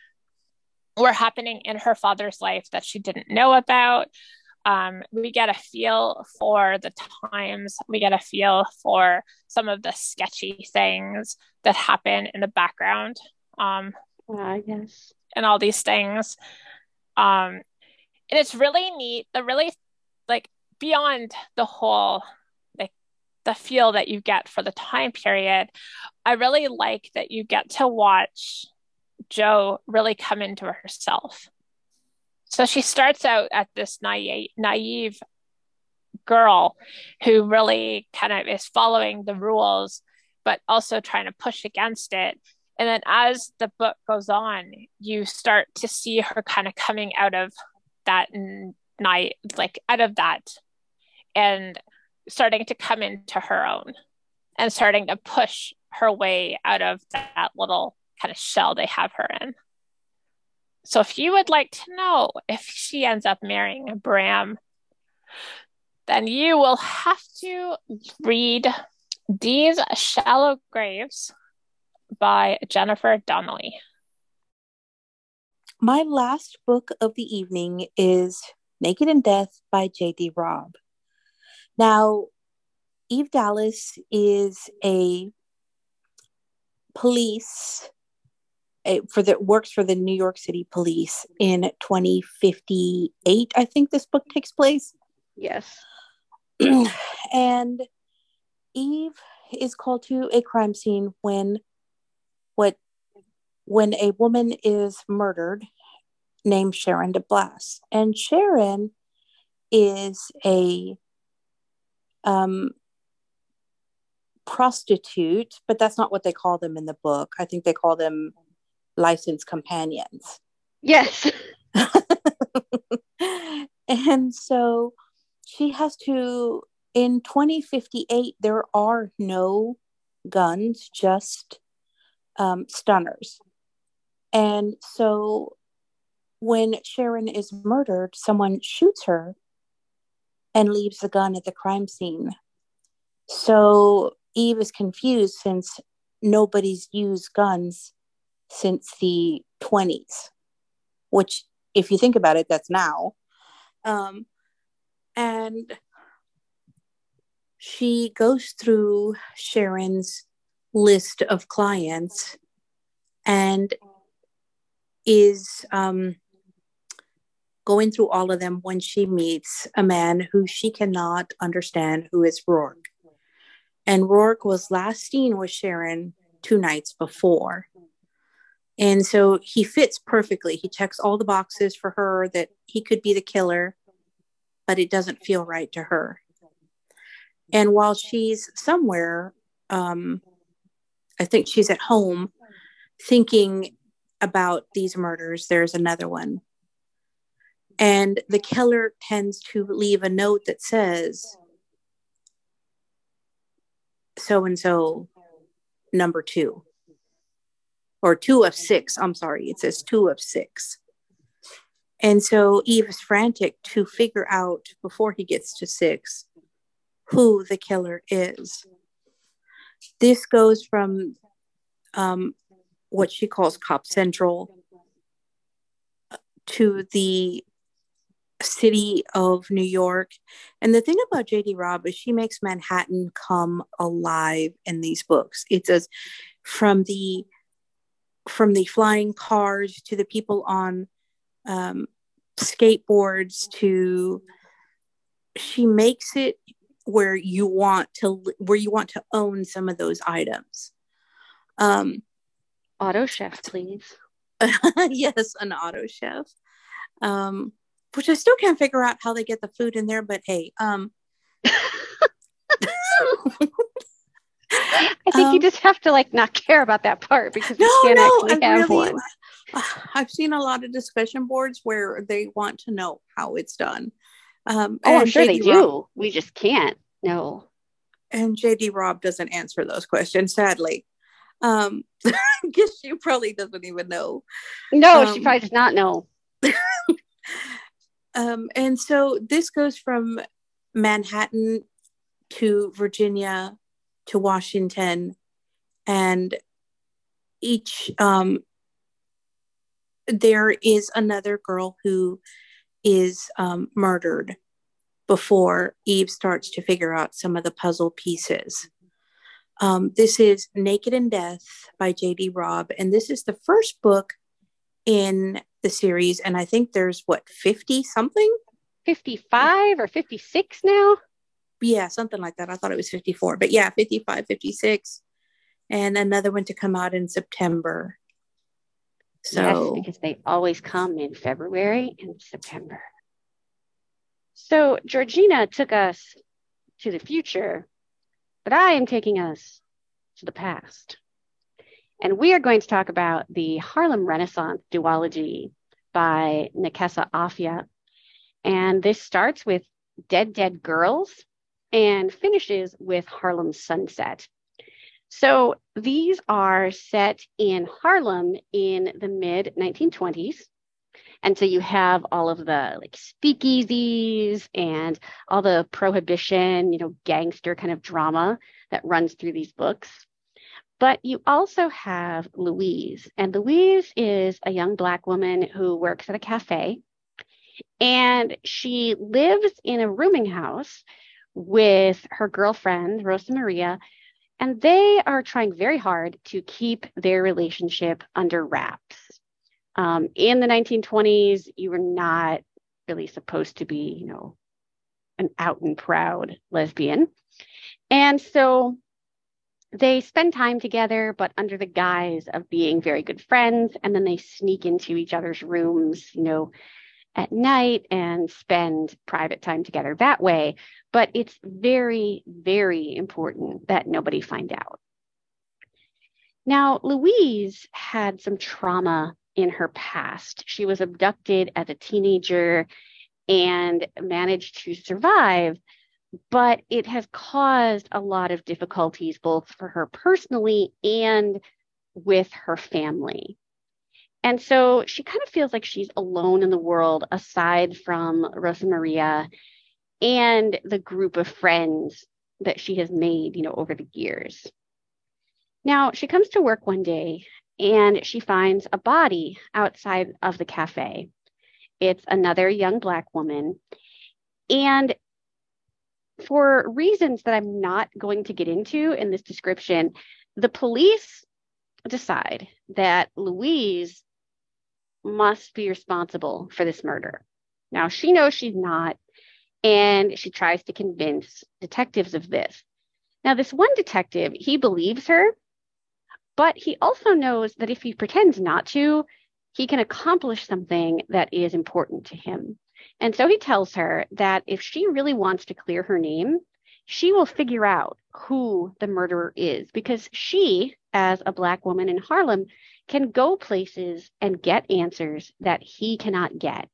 were happening in her father's life that she didn't know about. Um, we get a feel for the times, we get a feel for some of the sketchy things that happen in the background. Um, uh, yes. And all these things. Um, and it's really neat the really like beyond the whole like the feel that you get for the time period i really like that you get to watch joe really come into herself. So she starts out at this naive, naive girl who really kind of is following the rules, but also trying to push against it. And then as the book goes on, you start to see her kind of coming out of that night, like out of that, and starting to come into her own and starting to push her way out of that little kind of shell they have her in. So if you would like to know if she ends up marrying Bram, then you will have to read These Shallow Graves by Jennifer Donnelly. My last book of the evening is Naked in Death by J.D. Robb. Now, Eve Dallas is a police for the works for the New York City Police in 2058. I think this book takes place. Yes. and Eve is called to a crime scene when when a woman is murdered named Sharon DeBlass. And Sharon is a um, prostitute, but that's not what they call them in the book. I think they call them licensed companions. Yes. and so she has to, in 2058, there are no guns, just um, stunners. And so when Sharon is murdered, someone shoots her and leaves the gun at the crime scene. So Eve is confused since nobody's used guns since the 20s, which, if you think about it, that's now. Um, and she goes through Sharon's list of clients and is um, going through all of them when she meets a man who she cannot understand, who is Roarke. And Roarke was last seen with Sharon two nights before. And so he fits perfectly. He checks all the boxes for her that he could be the killer, but it doesn't feel right to her. And while she's somewhere, um, I think she's at home thinking about these murders, there's another one. And the killer tends to leave a note that says, so and so number two. Or two of six i'm sorry it says two of six. And so eve is frantic to figure out before he gets to six who the killer is. This goes from um, what she calls cop central to the city of New York. And the thing about JD Robb is she makes Manhattan come alive in these books. It's as from the from the flying cars to the people on um, skateboards to she makes it where you want to where you want to own some of those items. Um, auto chef, please. yes, an auto chef. Um, which I still can't figure out how they get the food in there, but hey, um I think um, you just have to like not care about that part because no, you can't no, actually I have really, one. I've seen a lot of discussion boards where they want to know how it's done. Um, oh, I'm sure they do. we just can't. No. And JD Robb doesn't answer those questions, sadly. Um, I guess she probably doesn't even know. No, um, she probably does not know. Um, and so this goes from Manhattan to Virginia to Washington, and each um, there is another girl who is um, murdered before Eve starts to figure out some of the puzzle pieces. Um, this is Naked in Death by J.D. Robb, and this is the first book in the series, and I think there's what 50 something, 55 or 56 now. Yeah, something like that. I thought it was 54, but yeah, 55, 56, and another one to come out in September. So, yes, because they always come in February and September. So, Georgina took us to the future, but I am taking us to the past. And we are going to talk about the Harlem Renaissance duology by Nekesa Afia. And this starts with Dead Dead Girls and finishes with Harlem Sunset. So these are set in Harlem in the mid 1920s. And so you have all of the like speakeasies and all the prohibition, you know, gangster kind of drama that runs through these books. But you also have Louise, and Louise is a young Black woman who works at a cafe. And she lives in a rooming house with her girlfriend, Rosa Maria, and they are trying very hard to keep their relationship under wraps. Um, in the 1920s, you were not really supposed to be, you know, an out and proud lesbian. And so they spend time together, but under the guise of being very good friends. And then they sneak into each other's rooms, you know, at night and spend private time together that way. But it's very, very important that nobody find out. Now, Louise had some trauma in her past. She was abducted as a teenager and managed to survive, but it has caused a lot of difficulties both for her personally and with her family. And so she kind of feels like she's alone in the world aside from Rosa Maria and the group of friends that she has made, you know, over the years. Now, she comes to work one day and she finds a body outside of the cafe. It's another young Black woman. And for reasons that I'm not going to get into in this description, the police decide that Louise must be responsible for this murder. Now, she knows she's not, and she tries to convince detectives of this. Now, this one detective, he believes her, but he also knows that if he pretends not to, he can accomplish something that is important to him. And so he tells her that if she really wants to clear her name, she will figure out who the murderer is because she, as a Black woman in Harlem, can go places and get answers that he cannot get.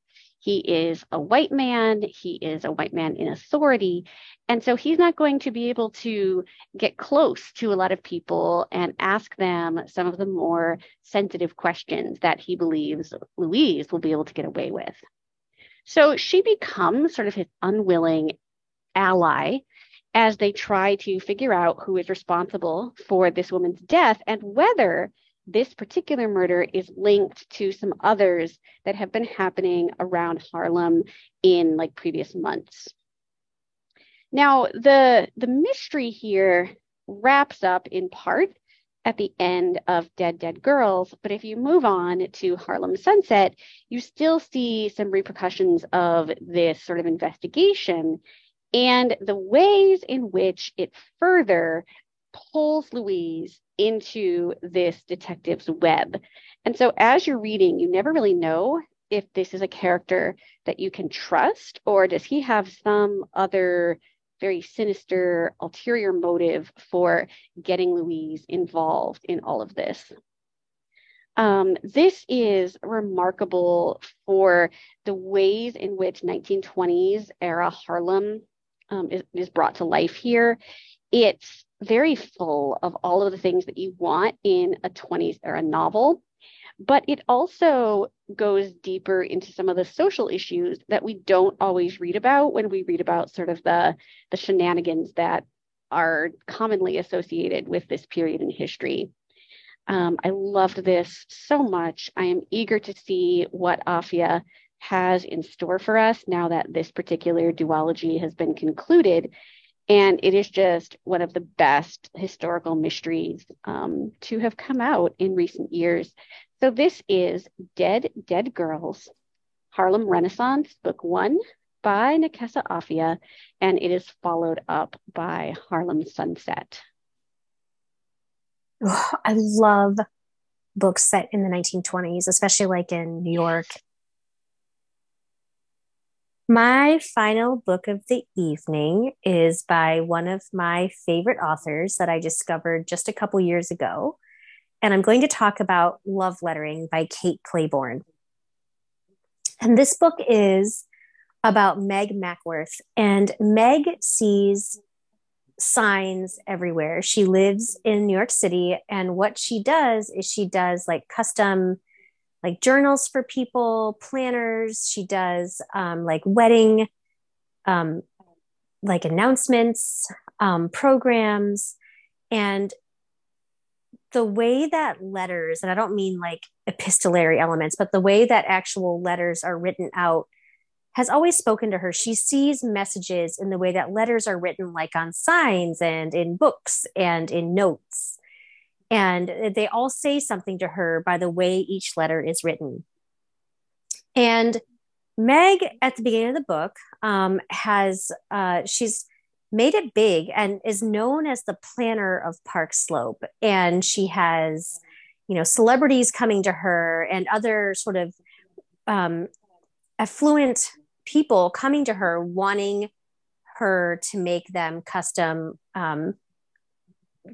He is a white man, he is a white man in authority. And so he's not going to be able to get close to a lot of people and ask them some of the more sensitive questions that he believes Louise will be able to get away with. So she becomes sort of his unwilling ally as they try to figure out who is responsible for this woman's death and whether this particular murder is linked to some others that have been happening around Harlem in like previous months. Now, the the mystery here wraps up in part at the end of Dead Dead Girls. But if you move on to Harlem Sunset, you still see some repercussions of this sort of investigation and the ways in which it further pulls Louise into this detective's web. And so as you're reading, you never really know if this is a character that you can trust or does he have some other very sinister ulterior motive for getting Louise involved in all of this. Um, this is remarkable for the ways in which 1920s era Harlem um, is, is brought to life here. It's very full of all of the things that you want in a 20s era novel but it also goes deeper into some of the social issues that we don't always read about when we read about sort of the the shenanigans that are commonly associated with this period in history. Um, I loved this so much. I am eager to see what Afia has in store for us now that this particular duology has been concluded. And it is just one of the best historical mysteries um, to have come out in recent years. So this is Dead Dead Girls, Harlem Renaissance, Book One by Nekesa Afia, and it is followed up by Harlem Sunset. I love books set in the 1920s, especially like in New York. My final book of the evening is by one of my favorite authors that I discovered just a couple years ago. And I'm going to talk about Love Lettering by Kate Clayborn. And this book is about Meg Mackworth. And Meg sees signs everywhere. She lives in New York City. And what she does is she does like custom like journals for people, planners. She does um, like wedding, um, like announcements, um, programs. And the way that letters, and I don't mean like epistolary elements, but the way that actual letters are written out has always spoken to her. She sees messages in the way that letters are written, like on signs and in books and in notes. And they all say something to her by the way each letter is written. And Meg, at the beginning of the book, um, has uh, she's made it big and is known as the planner of Park Slope. And she has, you know, celebrities coming to her and other sort of um, affluent people coming to her wanting her to make them custom um,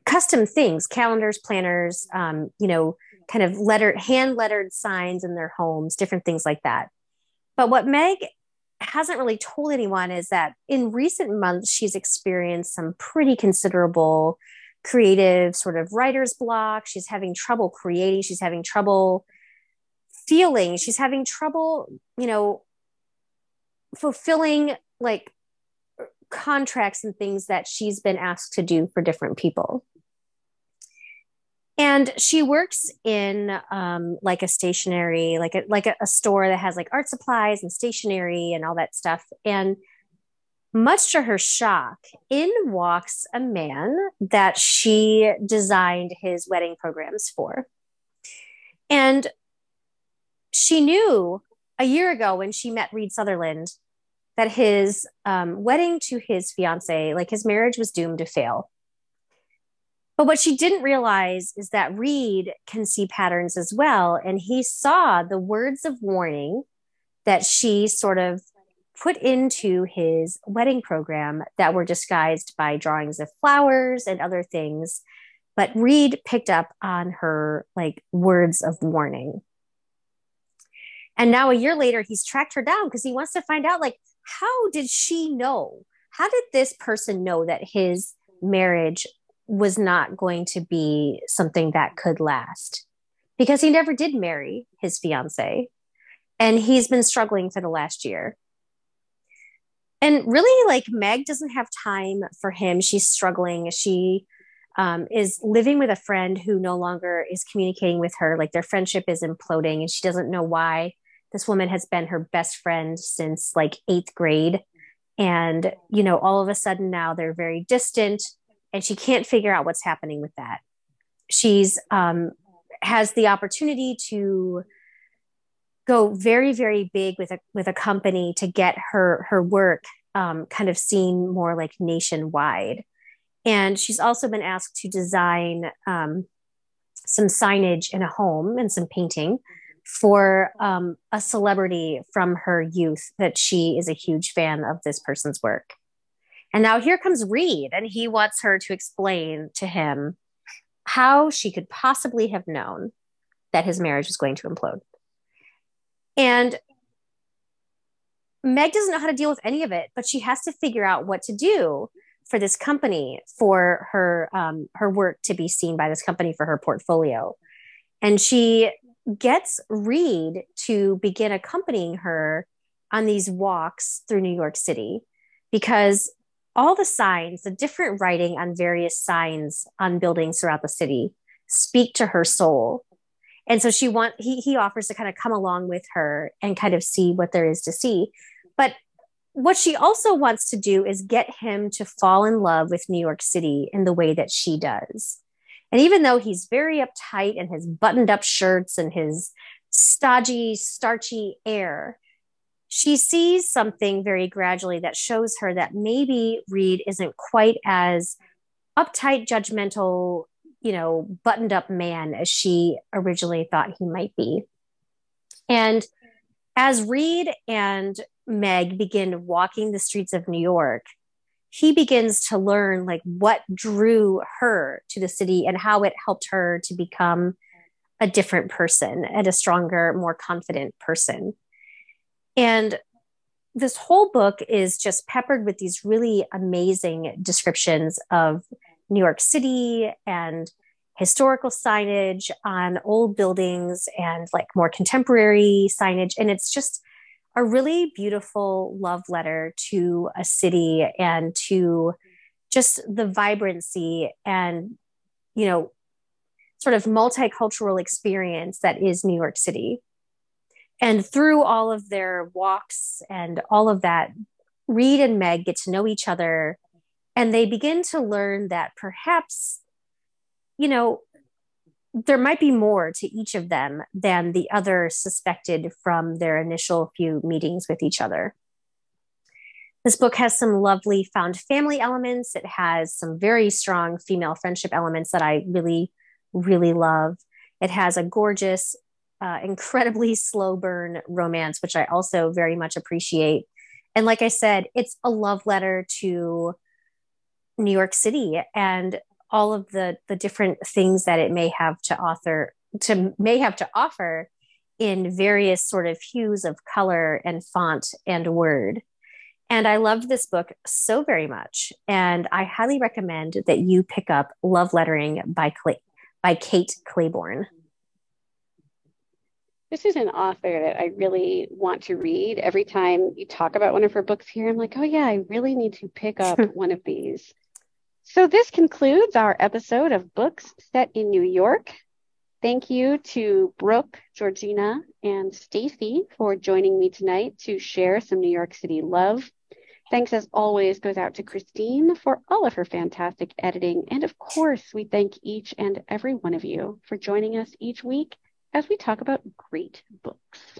custom things calendars planners um, you know kind of letter hand lettered signs in their homes different things like that. But what meg hasn't really told anyone is that in recent months she's experienced some pretty considerable creative sort of writer's block. She's having trouble creating. She's having trouble feeling. She's having trouble you know fulfilling like contracts and things that she's been asked to do for different people. And she works in um, like a stationery like a like a, a store that has like art supplies and stationery and all that stuff. And much to her shock in walks a man that she designed his wedding programs for. And she knew a year ago when she met Reed Sutherland that his um, wedding to his fiance, like his marriage was doomed to fail. But what she didn't realize is that Reed can see patterns as well. And he saw the words of warning that she sort of put into his wedding program that were disguised by drawings of flowers and other things. But Reed picked up on her like words of warning. And now a year later, he's tracked her down because he wants to find out like, how did she know? How did this person know that his marriage was not going to be something that could last? Because he never did marry his fiance. And he's been struggling for the last year. And really, like, Meg doesn't have time for him. She's struggling. She um, is living with a friend who no longer is communicating with her. Like, their friendship is imploding, and she doesn't know why this woman has been her best friend since like eighth grade. And you know all of a sudden now they're very distant and she can't figure out what's happening with that. She's um, has the opportunity to go very very big with a with a company to get her her work um, kind of seen more like nationwide. And she's also been asked to design um, some signage in a home and some painting for um, a celebrity from her youth that she is a huge fan of this person's work. And now here comes Reed, and he wants her to explain to him how she could possibly have known that his marriage was going to implode. And Meg doesn't know how to deal with any of it, but she has to figure out what to do for this company for her um, her work to be seen by this company for her portfolio. And she gets Reed to begin accompanying her on these walks through New York City because all the signs, the different writing on various signs on buildings throughout the city speak to her soul. And so she want he he offers to kind of come along with her and kind of see what there is to see. But what she also wants to do is get him to fall in love with New York City in the way that she does. And even though he's very uptight and his buttoned up shirts and his stodgy, starchy air, she sees something very gradually that shows her that maybe Reed isn't quite as uptight, judgmental, you know, buttoned up man as she originally thought he might be. And as Reed and Meg begin walking the streets of New York, he begins to learn like what drew her to the city and how it helped her to become a different person and a stronger, more confident person. And this whole book is just peppered with these really amazing descriptions of New York City and historical signage on old buildings and like more contemporary signage. And it's just a really beautiful love letter to a city and to just the vibrancy and, you know, sort of multicultural experience that is New York City. And through all of their walks and all of that, Reed and Meg get to know each other and they begin to learn that perhaps, you know, there might be more to each of them than the other suspected from their initial few meetings with each other. This book has some lovely found family elements. It has some very strong female friendship elements that I really, really love. It has a gorgeous, uh, incredibly slow burn romance, which I also very much appreciate. And like I said, it's a love letter to New York City and all of the the different things that it may have to author to may have to offer in various sort of hues of color and font and word. And I loved this book so very much. And I highly recommend that you pick up Love Lettering by, Clay- by Kate Clayborn. This is an author that I really want to read. Every time you talk about one of her books here, I'm like, oh, yeah, I really need to pick up one of these. So this concludes our episode of Books Set in New York. Thank you to Brooke, Georgina, and Stacy for joining me tonight to share some New York City love. Thanks as always goes out to Christine for all of her fantastic editing. And of course, we thank each and every one of you for joining us each week as we talk about great books.